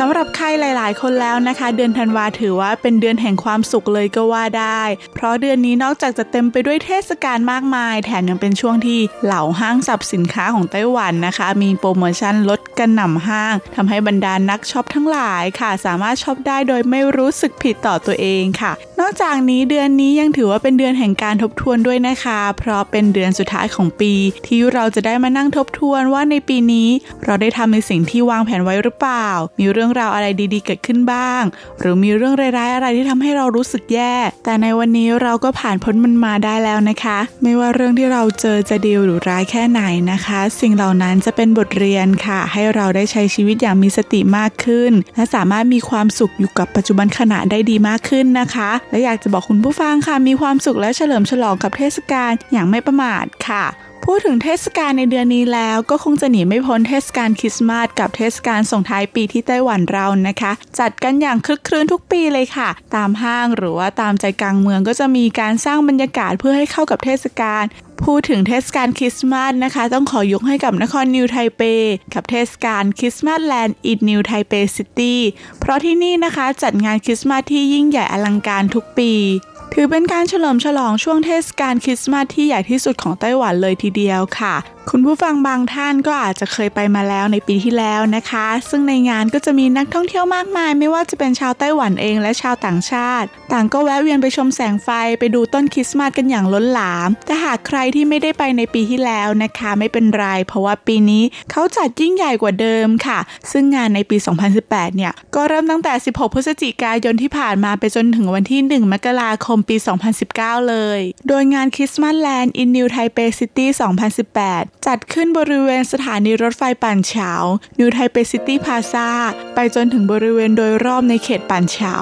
สำหรับใครหลาย ๆ คนแล้วนะคะ เดือนธันวาถือว่าเป็นเดือนแห่งความสุขเลยก็ว่าได้ เพราะเดือนนี้นอกจากจะเต็มไปด้วยเทศกาลมากมาย แถมยังเป็นช่วงที่เหล่าห้างสรรพสินค้าของไต้หวันนะคะ มีโปรโมชั่นลดกระหน่ำห้างทำให้บรรดานักช็อปทั้งหลายค่ะ สามารถช็อปได้โดยไม่รู้สึกผิดต่อตัวเองค่ะ นอกจากนี้เดือนนี้ยังถือว่าเป็นเดือนแห่งการทบทวนด้วยนะคะ เพราะเป็นเดือนสุดท้ายของปี ที่เราจะได้มานั่งทบทวนว่าในปีนี้ เราได้ทำในสิ่งที่วางแผนไว้หรือเปล่า มีเรื่องราวอะไรดีๆ เกิดขึ้นบ้าง หรือมีเรื่องร้ายๆอะไรที่ทำให้เรารู้สึกแย่ แต่ในวันนี้เราก็ผ่านพ้นมันมาได้แล้วนะคะ ไม่ว่าเรื่องที่เราเจอจะดีหรือร้ายแค่ไหนนะคะ สิ่งเหล่านั้นจะเป็นบทเรียนค่ะ ให้เราได้ใช้ชีวิตอย่างมีสติมากขึ้น และสามารถมีความสุขอยู่กับปัจจุบันขณะได้ดีมากขึ้นนะคะ และอยากจะบอกคุณผู้ฟังค่ะมีความสุขและเฉลิมฉลองกับเทศกาลอย่างไม่ประมาทค่ะ พูดถึงเทศกาลในเดือนนี้แล้วก็คงจะหนีไม่พ้นเทศกาลคริสต์มาสกับเทศกาลส่งท้ายปีที่ไต้หวันเรานะคะ จัดกันอย่างคลึกครื้นทุกปีเลยค่ะ ตามห้างหรือว่าตามใจกลางเมืองก็จะมีการสร้างบรรยากาศเพื่อให้เข้ากับเทศกาลพูดถึงเทศกาลคริสต์มาสนะคะ ต้องขอยกให้กับนครนิวไทเป กับเทศกาล Christmasland in New Taipei City เพราะที่นี่นะคะจัดงานคริสต์มาสที่ยิ่งใหญ่อลังการทุกปี ถือเป็นการเฉลิมฉลองช่วงเทศกาลคริสต์มาสที่ใหญ่ที่สุดของไต้หวันเลยทีเดียวค่ะ คุณผู้ฟังบางท่านก็อาจจะเคยไปมาแล้วในปีที่แล้วนะคะ ซึ่งในงานก็จะมีนักท่องเที่ยวมากมาย ไม่ว่าจะเป็นชาวไต้หวันเองและชาวต่างชาติ ต่างก็แวะเวียนไปชมแสงไฟไปดูต้นคริสต์มาสกันอย่างล้นหลาม แต่หากใครที่ไม่ได้ไปในปีที่แล้วนะคะ ไม่เป็นไร เพราะว่าปีนี้เขาจัดยิ่งใหญ่กว่าเดิมค่ะ ซึ่งงานในปี 2018 เนี่ย ก็เริ่มตั้งแต่ 16 พฤศจิกายนที่ผ่านมาไปจนถึงวันที่ 1 มกราคมปี 2019 เลย โดยงาน Christmasland in New Taipei City 2018จัดขึ้นบริเวณสถานีรถไฟป่านเฉียว New Taipei City Plaza ไปจนถึงบริเวณโดยรอบในเขตป่านเฉียว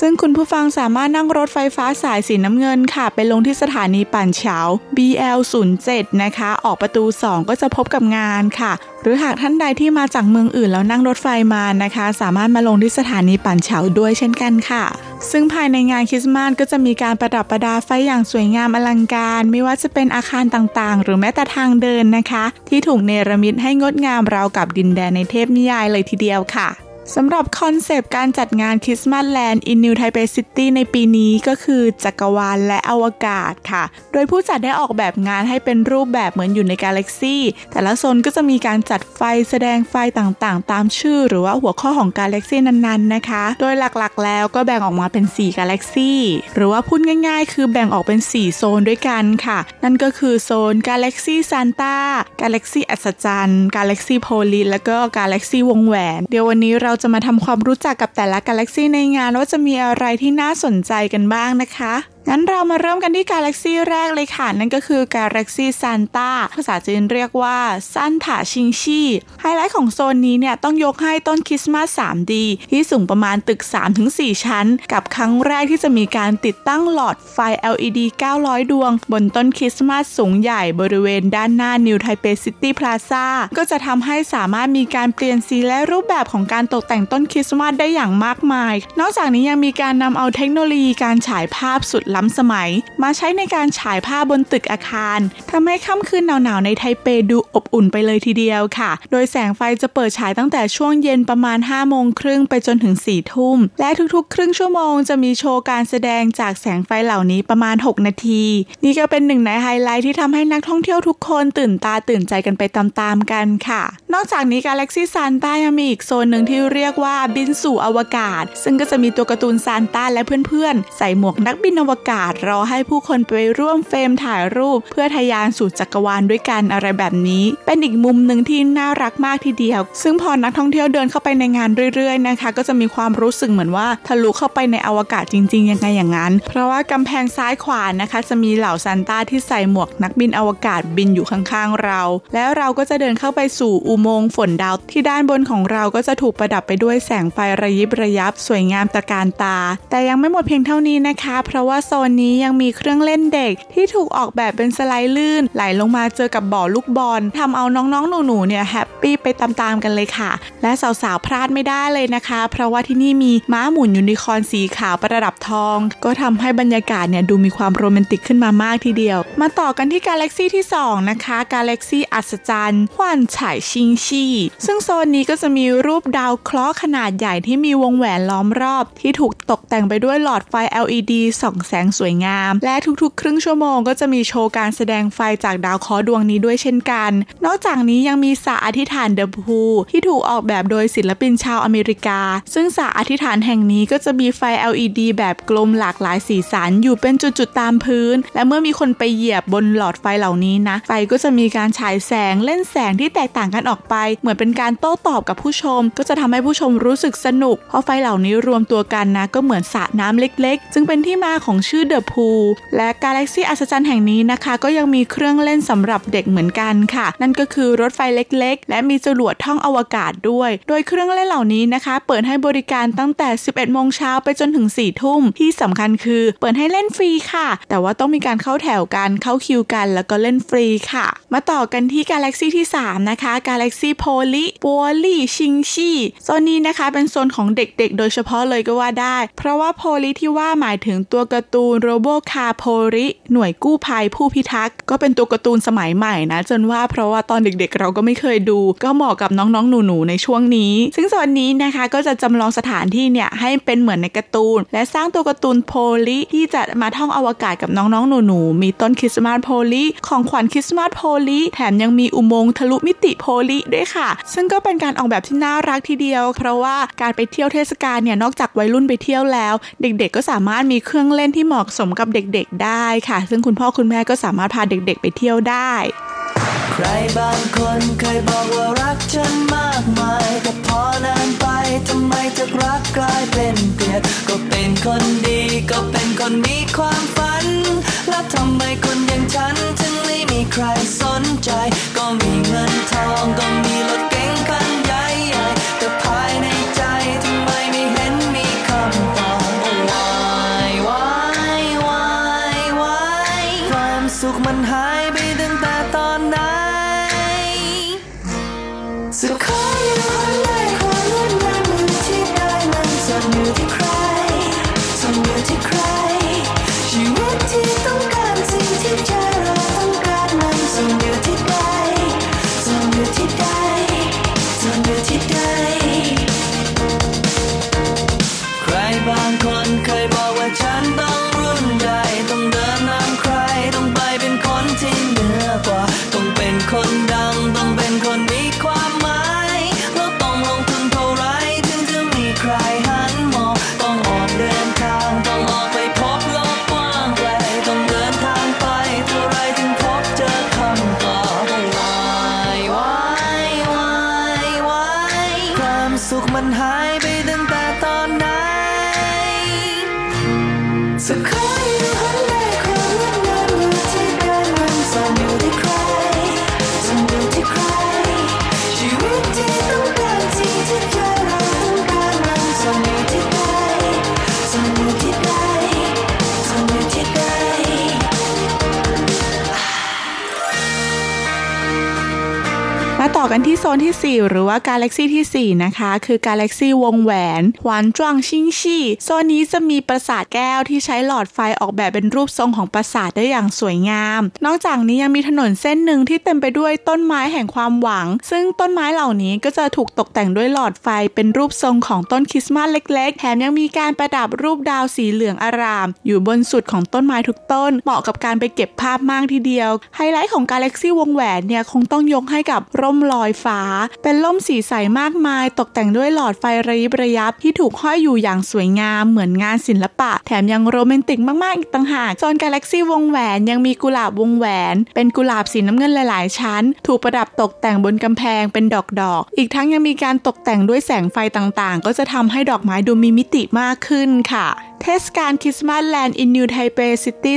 ซึ่งคุณผู้ฟังสามารถนั่งรถไฟฟ้าสายสีน้ำเงินค่ะ ไปลงที่สถานีป่านเฉา BL 07 นะคะ ออกประตู 2 ก็จะพบกับงานค่ะ หรือหากท่านใดที่มาจากเมืองอื่นแล้วนั่งรถไฟมานะคะ สามารถมาลงที่สถานีปั่นเฉาด้วยเช่นกันค่ะ ซึ่งภายในงานคริสต์มาสก็จะมีการประดับประดาไฟอย่างสวยงามอลังการ ไม่ว่าจะเป็นอาคารต่างๆ หรือแม้แต่ทางเดินนะคะ ที่ถูกเนรมิตให้งดงามราวกับดินแดนในเทพนิยายเลยทีเดียวค่ะ สำหรับ concept การจัดงาน Christmasland in New Taipei City ในปีนี้ก็คือจักรวาลและอวกาศค่ะ โดยผู้จัดได้ออกแบบงานให้เป็นรูปแบบเหมือนอยู่ในกาแล็กซี่ แต่ละโซนก็จะมีการจัดไฟแสดงไฟต่างๆ ตามชื่อ หรือว่าหัวข้อของกาแล็กซี่นั้นๆนะคะ โดยหลักๆ แล้วก็แบ่งออกมาเป็น 4 กาแล็กซี่หรือว่าพูดง่าย ๆ คือแบ่งออกเป็น 4 โซนด้วยกันค่ะ นั่นก็คือโซนกาแล็กซี่ซานต้ากาแล็กซี่อัศจรรย์กาแล็กซี่โพลิสแล้วก็กาแล็กซี่วงแหวน เดี๋ยววันนี้เราจะมาทำความรู้จักกับแต่ละกาแล็กซี่ในงานว่าจะมีอะไรที่น่าสนใจกันบ้างนะคะ งั้นเรามาเริ่มกันที่กาแล็กซี่แรกเลยค่ะ นั่นก็คือกาแล็กซี่ซานต้าภาษาจีนเรียกว่า桑塔星系ไฮไลท์ของโซนนี้เนี่ยต้องยกให้ต้นคริสต์มาส 3D ที่สูงประมาณตึก 3-4 ชั้น กับครั้งแรกที่จะมีการติดตั้งหลอดไฟ LED 900 ดวง บนต้นคริสต์มาสสูงใหญ่บริเวณด้านหน้านิวไทเปซิตี้พลาซ่าก็จะทำให้สามารถมีการเปลี่ยนสีและรูปแบบของการตกแต่งต้นคริสต์มาสได้อย่างมากมาย นอกจากนี้ยังมีการนำเอาเทคโนโลยีการฉายภาพสุดล้ำสมัย มาใช้ในการฉายภาพบนตึกอาคารทำให้ค่ำคืนหนาวๆในไทเปดูอบอุ่นไปเลยทีเดียวค่ะ โดยแสงไฟจะเปิดฉายตั้งแต่ช่วงเย็นประมาณ5โมงครึ่งไปจนถึง4ทุ่ม และทุกๆ ครึ่งชั่วโมงจะมีโชว์การแสดงจากแสงไฟเหล่านี้ประมาณ 6 นาที นี่ก็เป็นหนึ่งในไฮไลท์ที่ทำให้นักท่องเที่ยวทุกคนตื่นตาตื่นใจกันไปตามๆกันค่ะ นอกจากนี้กาแล็กซี่ซานต้ายังมีอีกโซนหนึ่งที่เรียกว่าบินสู่อวกาศ ซึ่งก็จะมีตัวการ์ตูนซานต้าและเพื่อนๆ ใส่หมวกนักบินอวกาศรอให้ผู้คนไปร่วม frame ถ่ายรูป เพื่อทะยานสู่จักรวาลด้วยกันอะไรแบบนี้ เป็นอีกมุมหนึ่งที่น่ารักมากทีเดียว ซึ่งพอนักท่องเที่ยวเดินเข้าไปในงานเรื่อยๆนะคะ ก็จะมีความรู้สึกเหมือนว่าทะลุเข้าไปในอวกาศจริง ๆ ยังไงอย่างนั้น เพราะว่ากำแพงซ้ายขวานะคะ จะมีเหล่าซานต้าที่ใส่หมวกนักบินอวกาศบินอยู่ข้างๆเรา แล้วเราก็จะเดินเข้าไปสู่อุโมงค์ฝนดาวที่ด้านบนของเราก็จะถูกประดับไปด้วยแสงไฟระยิบระยับสวยงามตระการตา แต่ยังไม่หมดเพียงเท่านี้นะคะ เพราะว่าโซนนี้ยังมีเครื่องเล่นเด็กที่ถูกออกแบบเป็นสไลด์ลื่น ไหลลงมาเจอกับบ่อลูกบอลทำเอาน้องๆ หนูๆ เนี่ย happy ไปตามๆกันเลยค่ะ และสาวๆ พลาดไม่ได้เลยนะคะ เพราะว่าที่นี่มีม้าหมุนยูนิคอร์นสีขาวประดับทอง ก็ทำให้บรรยากาศเนี่ยดูมีความโรแมนติกขึ้นมามากทีเดียว มาต่อกันที่กาแล็กซี่ที่ 2 นะคะกาแล็กซี่อัศจรรย์玩彩星系ซึ่งโซนนี้ก็จะมีรูปดาวเคราะห์ขนาดใหญ่ที่มีวงแหวนล้อมรอบ ที่ถูกตกแต่งไปด้วยหลอดไฟ LED ส่องแสงสวยงาม และทุกๆ ครึ่งชั่วโมงก็จะมีโชว์การแสดงไฟจากดาวเคราะห์ดวงนี้ด้วยเช่นกัน นอกจากนี้ยังมีสระอธิษฐานเดอะพูที่ถูกออกแบบโดยศิลปินชาวอเมริกา ซึ่งสระอธิษฐานแห่งนี้ก็จะมีไฟ LED แบบกลมหลากหลายสีสันอยู่เป็นจุดๆตามพื้น และเมื่อมีคนไปเหยียบบนหลอดไฟเหล่านี้นะ ไฟก็จะมีการฉายแสงเล่นแสงที่แตกต่างกันออกไป เหมือนเป็นการโต้ตอบกับผู้ชม ก็จะทำให้ผู้ชมรู้สึกสนุก เพราะไฟเหล่านี้รวมตัวกันนะ ก็เหมือนสระน้ำเล็กๆจึงเป็นที่มาของชื่อเดอะพูและกาแล็กซี่อัศจรรย์แห่งนี้นะคะ ก็ยังมีเครื่องเล่นสำหรับเด็กเหมือนกันค่ะ นั่นก็คือรถไฟเล็กๆ และมีจรวดท่องอวกาศด้วย โดยเครื่องเล่นเหล่านี้นะคะ เปิดให้บริการตั้งแต่ 11 โมงเช้าไปจนถึง 4 ทุ่ม ที่สำคัญคือเปิดให้เล่นฟรีค่ะ แต่ว่าต้องมีการเข้าแถวกันเข้าคิวกัน แล้วก็เล่นฟรีค่ะ มาต่อกันที่กาแล็กซี่ที่ 3 นะคะกาแล็กซี่โพลีปัวลี่ชิงชีโซนนี้นะคะเป็นโซนของเด็กๆ โดยเฉพาะเลยก็ว่าได้ เพราะว่าโพลีที่ว่าหมายถึงตัวการ์ตูนโรโบคาโพลิหน่วยกู้ภัยผู้พิทักษ์ก็เป็นตัวการ์ตูนสมัยใหม่นะ จนว่าเพราะว่าตอนเด็กๆ เราก็ไม่เคยดู ก็เหมาะกับน้องๆ หนูๆ ในช่วงนี้ ซึ่งโซนนี้นะคะก็จะจำลองสถานที่เนี่ยให้เป็นเหมือนในการ์ตูน และสร้างตัวการ์ตูนโพลีที่จะมาท่องอวกาศกับน้องๆ หนูๆ มีต้นคริสต์มาสโพลีของขวัญคริสต์มาสโพลีแถมยังมีอุโมงค์ทะลุมิติโพลีด้วยค่ะ ซึ่งก็เป็นการออกแบบที่น่ารักทีเดียว เพราะว่าการไปเที่ยวเทศกาลเนี่ยนอกจากวัยรุ่นไปเที่ยวแล้ว เด็กๆ ก็สามารถมีเครื่องเล่นที่เหมาะสมกับเด็กๆได้ค่ะ ซึ่งคุณพ่อคุณแม่ก็สามารถพาเด็กๆไปเที่ยวได้ ใครบางคนเคยบอกว่ารักฉันมากมาย แต่พอนานไปทำไมจากรักกลายเป็นเกลียด ก็เป็นคนดีก็เป็นคนมีความฝัน แล้วทำไมคนอย่างฉัน ถึงไม่มีใครสนใจ ก็มีเงินทองก็มีรถ สุด อกันที่โซนที่ 4 หรือว่ากาแล็กซี่ที่ 4 นะคะ คือกาแล็กซี่วงแหวนหวานจวงชิงชี่โซนนี้จะมีปราสาทแก้วที่ใช้หลอดไฟออกแบบเป็นรูปทรงของปราสาทได้อย่างสวยงาม นอกจากนี้ยังมีถนนเส้นหนึ่งที่เต็มไปด้วยต้นไม้แห่งความหวัง ซึ่งต้นไม้เหล่านี้ก็จะถูกตกแต่งด้วยหลอดไฟเป็นรูปทรงของต้นคริสต์มาสเล็ก ๆ แถมยังมีการประดับรูปดาวสีเหลืองอาราม อยู่บนสุดของต้นไม้ทุกต้น เหมาะกับการไปเก็บภาพมากทีเดียว ไฮไลท์ของกาแล็กซี่วงแหวนเนี่ยคงต้องยกให้กับร่มลอยฟ้า เป็นร่มสีใสมากมาย ตกแต่งด้วยหลอดไฟระยิบระยับที่ถูกห้อยอยู่อย่างสวยงามเหมือนงานศิลปะ แถมยังโรแมนติกมากๆอีกต่างหากโซนกาแล็กซี่วงแหวนยังมีกุหลาบวงแหวน เป็นกุหลาบสีน้ำเงินหลาย ๆ ชั้น ถูกประดับตกแต่งบนกำแพงเป็นดอกๆอีกทั้งยังมีการตกแต่งด้วยแสงไฟต่างๆ ก็จะทำให้ดอกไม้ดูมีมิติมากขึ้นค่ะเทศกาล Christmasland in New Taipei City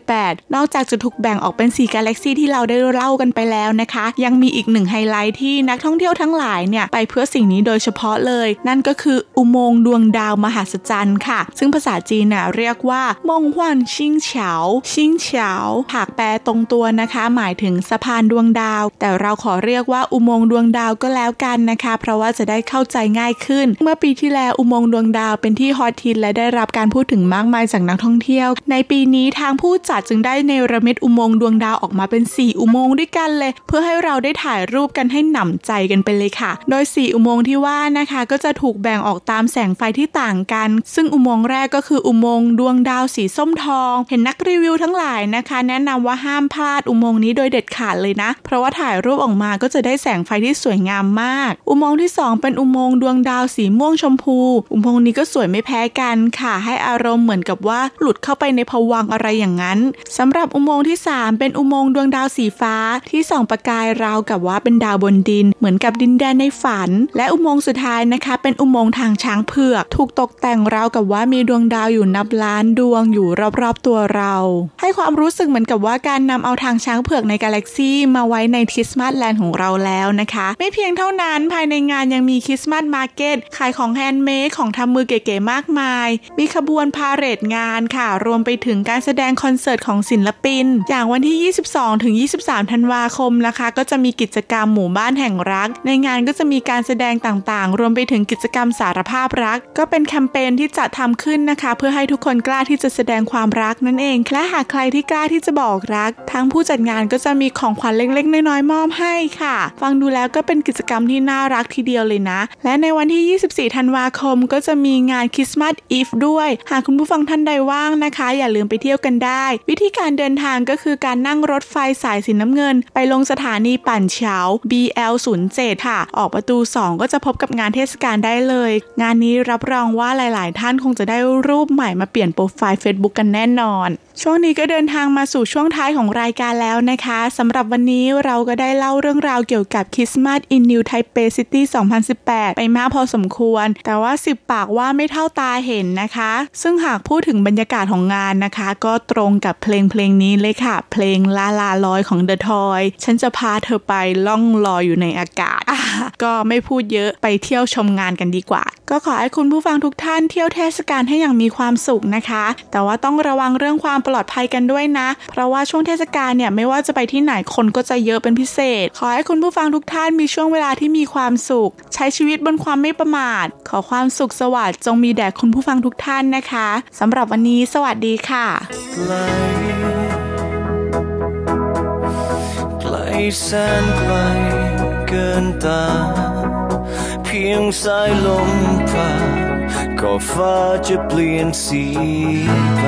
2018 นอกจากจะถูกแบ่งออกเป็น 4 กาแล็กซี่ที่เราได้เล่ากันไปแล้วนะคะ ยังมีอีกหนึ่งไฮไลท์ที่นักท่องเที่ยวทั้งหลายเนี่ยไปเพื่อสิ่งนี้โดยเฉพาะเลย นั่นก็คืออุโมงค์ดวงดาวมหัศจรรย์ค่ะ ซึ่งภาษาจีนน่ะเรียกว่ามงหวันชิงเฉาชิงเฉาหากแปลตรงตัวนะคะ หมายถึงสะพานดวงดาว แต่เราขอเรียกว่าอุโมงค์ดวงดาวก็แล้วกันนะคะ เพราะว่าจะได้เข้าใจง่ายขึ้น เมื่อปีที่แล้วอุโมงค์ดวงดาวเป็นที่ฮอตฮิตและได้รับการพูดถึงมากมายจากนักท่องเที่ยว ในปีนี้ทางผู้จัดจึงได้เนรมิตอุโมงค์ดวงดาวออกมาเป็น 4 อุโมงค์ด้วยกันเลย เพื่อให้เราได้ถ่ายรูปกันให้หนำใจกันไปเลยค่ะ โดย 4 อุโมงค์ที่ว่านะคะก็จะถูกแบ่งออกตามแสงไฟที่ต่างกัน ซึ่งอุโมงค์แรกก็คืออุโมงค์ดวงดาวสีส้มทอง เห็นนักรีวิวทั้งหลายนะคะ แนะนำว่าห้ามพลาดอุโมงค์นี้โดยเด็ดขาดเลยนะ เพราะว่าถ่ายรูปออกมาก็จะได้แสงไฟที่สวยงามมาก อุโมงค์ที่ 2 เป็นอุโมงค์ดวงดาวสีม่วงชมพู อุโมงค์นี้ก็สวยไม่แพ้กันค่ะ ให้อารมณ์เหมือนกับว่าหลุดเข้าไปในภวังอะไรอย่างนั้นสำหรับอุโมงค์ที่ 3 เป็นอุโมงค์ดวงดาวสีฟ้าที่ส่องประกายราวกับว่าเป็นดาวาวบนดิน เหมือนกับดินแดนในฝัน และอุโมงค์สุดท้ายนะคะ เป็นอุโมงค์ทางช้างเผือก ถูกตกแต่งราวกับว่ามีดวงดาวอยู่นับล้านดวงอยู่รอบๆตัวเรา ให้ความรู้สึกเหมือนกับว่าการนำเอาทางช้างเผือกในกาแล็กซีมาไว้ใน Christmasland ของเราแล้วนะคะ ไม่เพียงเท่านั้นภายในงานยังมี Christmas market ขายของ handmade ของทำมือเก๋ๆมากมาย มีขบวนพาเหรดงานค่ะ รวมไปถึงการแสดงคอนเสิร์ตของศิลปิน อย่างวันที่ 22 ถึง 23 ธันวาคมนะคะ ก็จะมีกิจกรรมหมูู่่บ้านแห่งรัก ในงานก็จะมีการแสดงต่างๆ รวมไปถึงกิจกรรมสารภาพรัก ก็เป็นแคมเปญที่จะทำขึ้นนะคะ เพื่อให้ทุกคนกล้าที่จะแสดงความรักนั่นเองและหากใครที่กล้าที่จะบอกรัก ทั้งผู้จัดงานก็จะมีของขวัญเล็ก ๆ น้อยๆมอบให้ค่ะ ฟังดูแล้วก็เป็นกิจกรรมที่น่ารักทีเดียวเลยนะ และในวันที่ 24 ธันวาคม ก็จะมีงานคริสต์มาสอีฟด้วย หากคุณผู้ฟังท่านใดว่างนะคะ อย่าลืมไปเที่ยวกันได้ วิธีการเดินทางก็คือการนั่งรถไฟสายสีน้ำเงิน ไปลงสถานีป่านเฉียว BL07 ค่ะ ออกประตู 2 ก็จะพบกับงานเทศกาลได้เลย งานนี้รับรองว่าหลาย ๆ ท่านคงจะได้รูปใหม่มาเปลี่ยนโปรไฟล์ Facebook กันแน่นอนช่วงนี้ก็เดินทางมาสู่ช่วงท้ายของรายการแล้วนะคะสำหรับวันนี้เราก็ได้เล่าเรื่องราวเกี่ยวกับ Christmas in New Taipei City 2018 ไปมากพอสมควร แต่ว่าสิบปากว่าไม่เท่าตาเห็นนะคะ ซึ่งหากพูดถึงบรรยากาศของงานนะคะ ก็ตรงกับเพลงเพลงนี้เลยค่ะ เพลงลาลาลอยของ The Toy ฉันจะพาเธอไปล่องลอยอยู่ในอากาศ ก็ไม่พูดเยอะไปเที่ยวชมงานกันดีกว่า ก็ขอให้คุณผู้ฟังทุกท่านเที่ยวเทศกาลให้อย่างมีความสุขนะคะ แต่ว่าต้องระวังเรื่องความปลอดภัยกันด้วยนะ เพราะว่าช่วงเทศกาลเนี่ยไม่ว่าจะไปที่ไหนคนก็จะเยอะเป็นพิเศษ ขอให้คุณผู้ฟังทุกท่านมีช่วงเวลาที่มีความสุข ใช้ชีวิตบนความไม่ประมาท ขอความสุขสวัสดิ์จงมีแด่คุณผู้ฟังทุกท่านนะคะสำหรับวันนี้สวัสดีค่ะไกลไกลแสนไกลเกินตา เพียงสายลมผ่าก็ฟ้าจะเปลี่ยนสีไป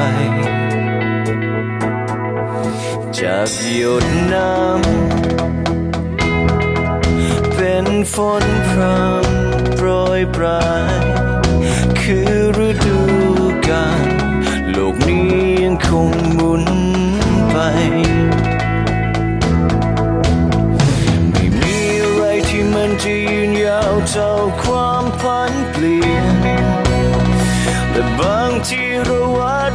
จากหยดน้ำเป็นฝนพรำโปรยปลาย คือฤดูกาลโลกนี้ยังคงหมุนไปที่มันจะยืนยาวเท่าความผันเปลี่ยนและบางทีเระไว้